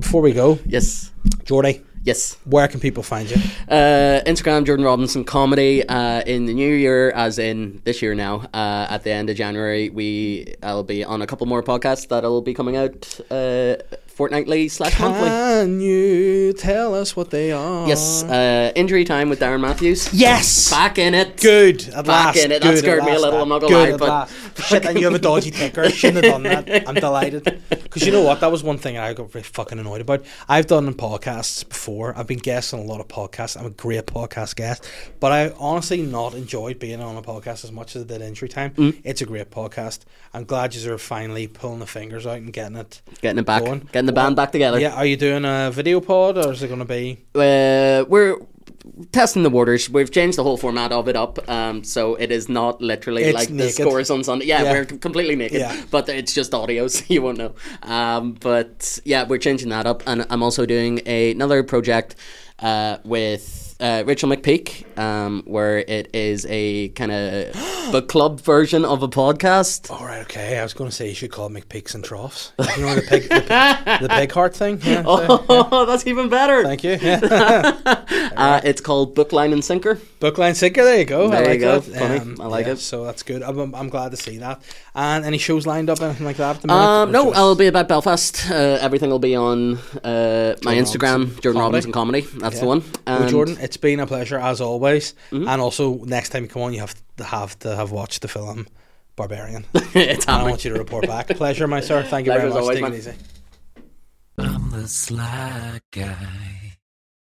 before we go, yes, Jordy, yes. where can people find you? Uh, Instagram Jordan Robinson comedy. Uh, in the new year, as in this year now, uh, at the end of January, we I'll be on a couple more podcasts that'll be coming out uh, fortnightly slash monthly. Can you tell us what they are? Yes, uh, injury time with Darren Matthews. Yes. back in it. Good. At Back last. in it. That Good, at scared me a little, that. I'm not gonna Good lie, but- last. shit, and you have a dodgy ticker. Shouldn't have done that. I'm delighted because you know what? That was one thing I got very fucking annoyed about. I've done podcasts before. I've been guest on a lot of podcasts. I'm a great podcast guest, but I honestly not enjoyed being on a podcast as much as I did Injury Time. Mm. It's a great podcast. I'm glad you are finally pulling the fingers out and getting it. Getting it back, Going. getting the band back together. Yeah, are you doing a video pod or is it going to be? uh, we're testing the waters. We've changed the whole format of it up, um, so it is not literally It's like naked. the scores on Sunday. Yeah, Yeah. we're completely naked, Yeah. but it's just audio, so you won't know. Um, but yeah, we're changing that up, and I'm also doing a, another project uh, with. Uh, Rachel McPeak, um, where it is a kind of book club version of a podcast. All right, okay. I was going to say you should call it McPeaks and Troughs. You know the pig, the, pig- the pig heart thing. Yeah, so- Oh, that's even better. Thank you. Yeah. Uh, it's called Book Line and Sinker. Bookline Sinker, there you go. I There you like go. that. Funny. I like yeah, it. So that's good. I'm, I'm, I'm glad to see that. And any shows lined up, anything like that? At the minute, Um, no, just- I'll be about Belfast. Uh, everything will be on uh, my Jordan Instagram, Robinson Jordan Comedy. Robinson Comedy. That's Yeah. the one. Well, Jordan, it's been a pleasure as always. Mm-hmm. And also, next time you come on, you have to have to have watched the film Barbarian. it's and I want you to report back. Pleasure, my sir. Thank you very Pleasure as much. always, Take it easy. I'm the sly guy.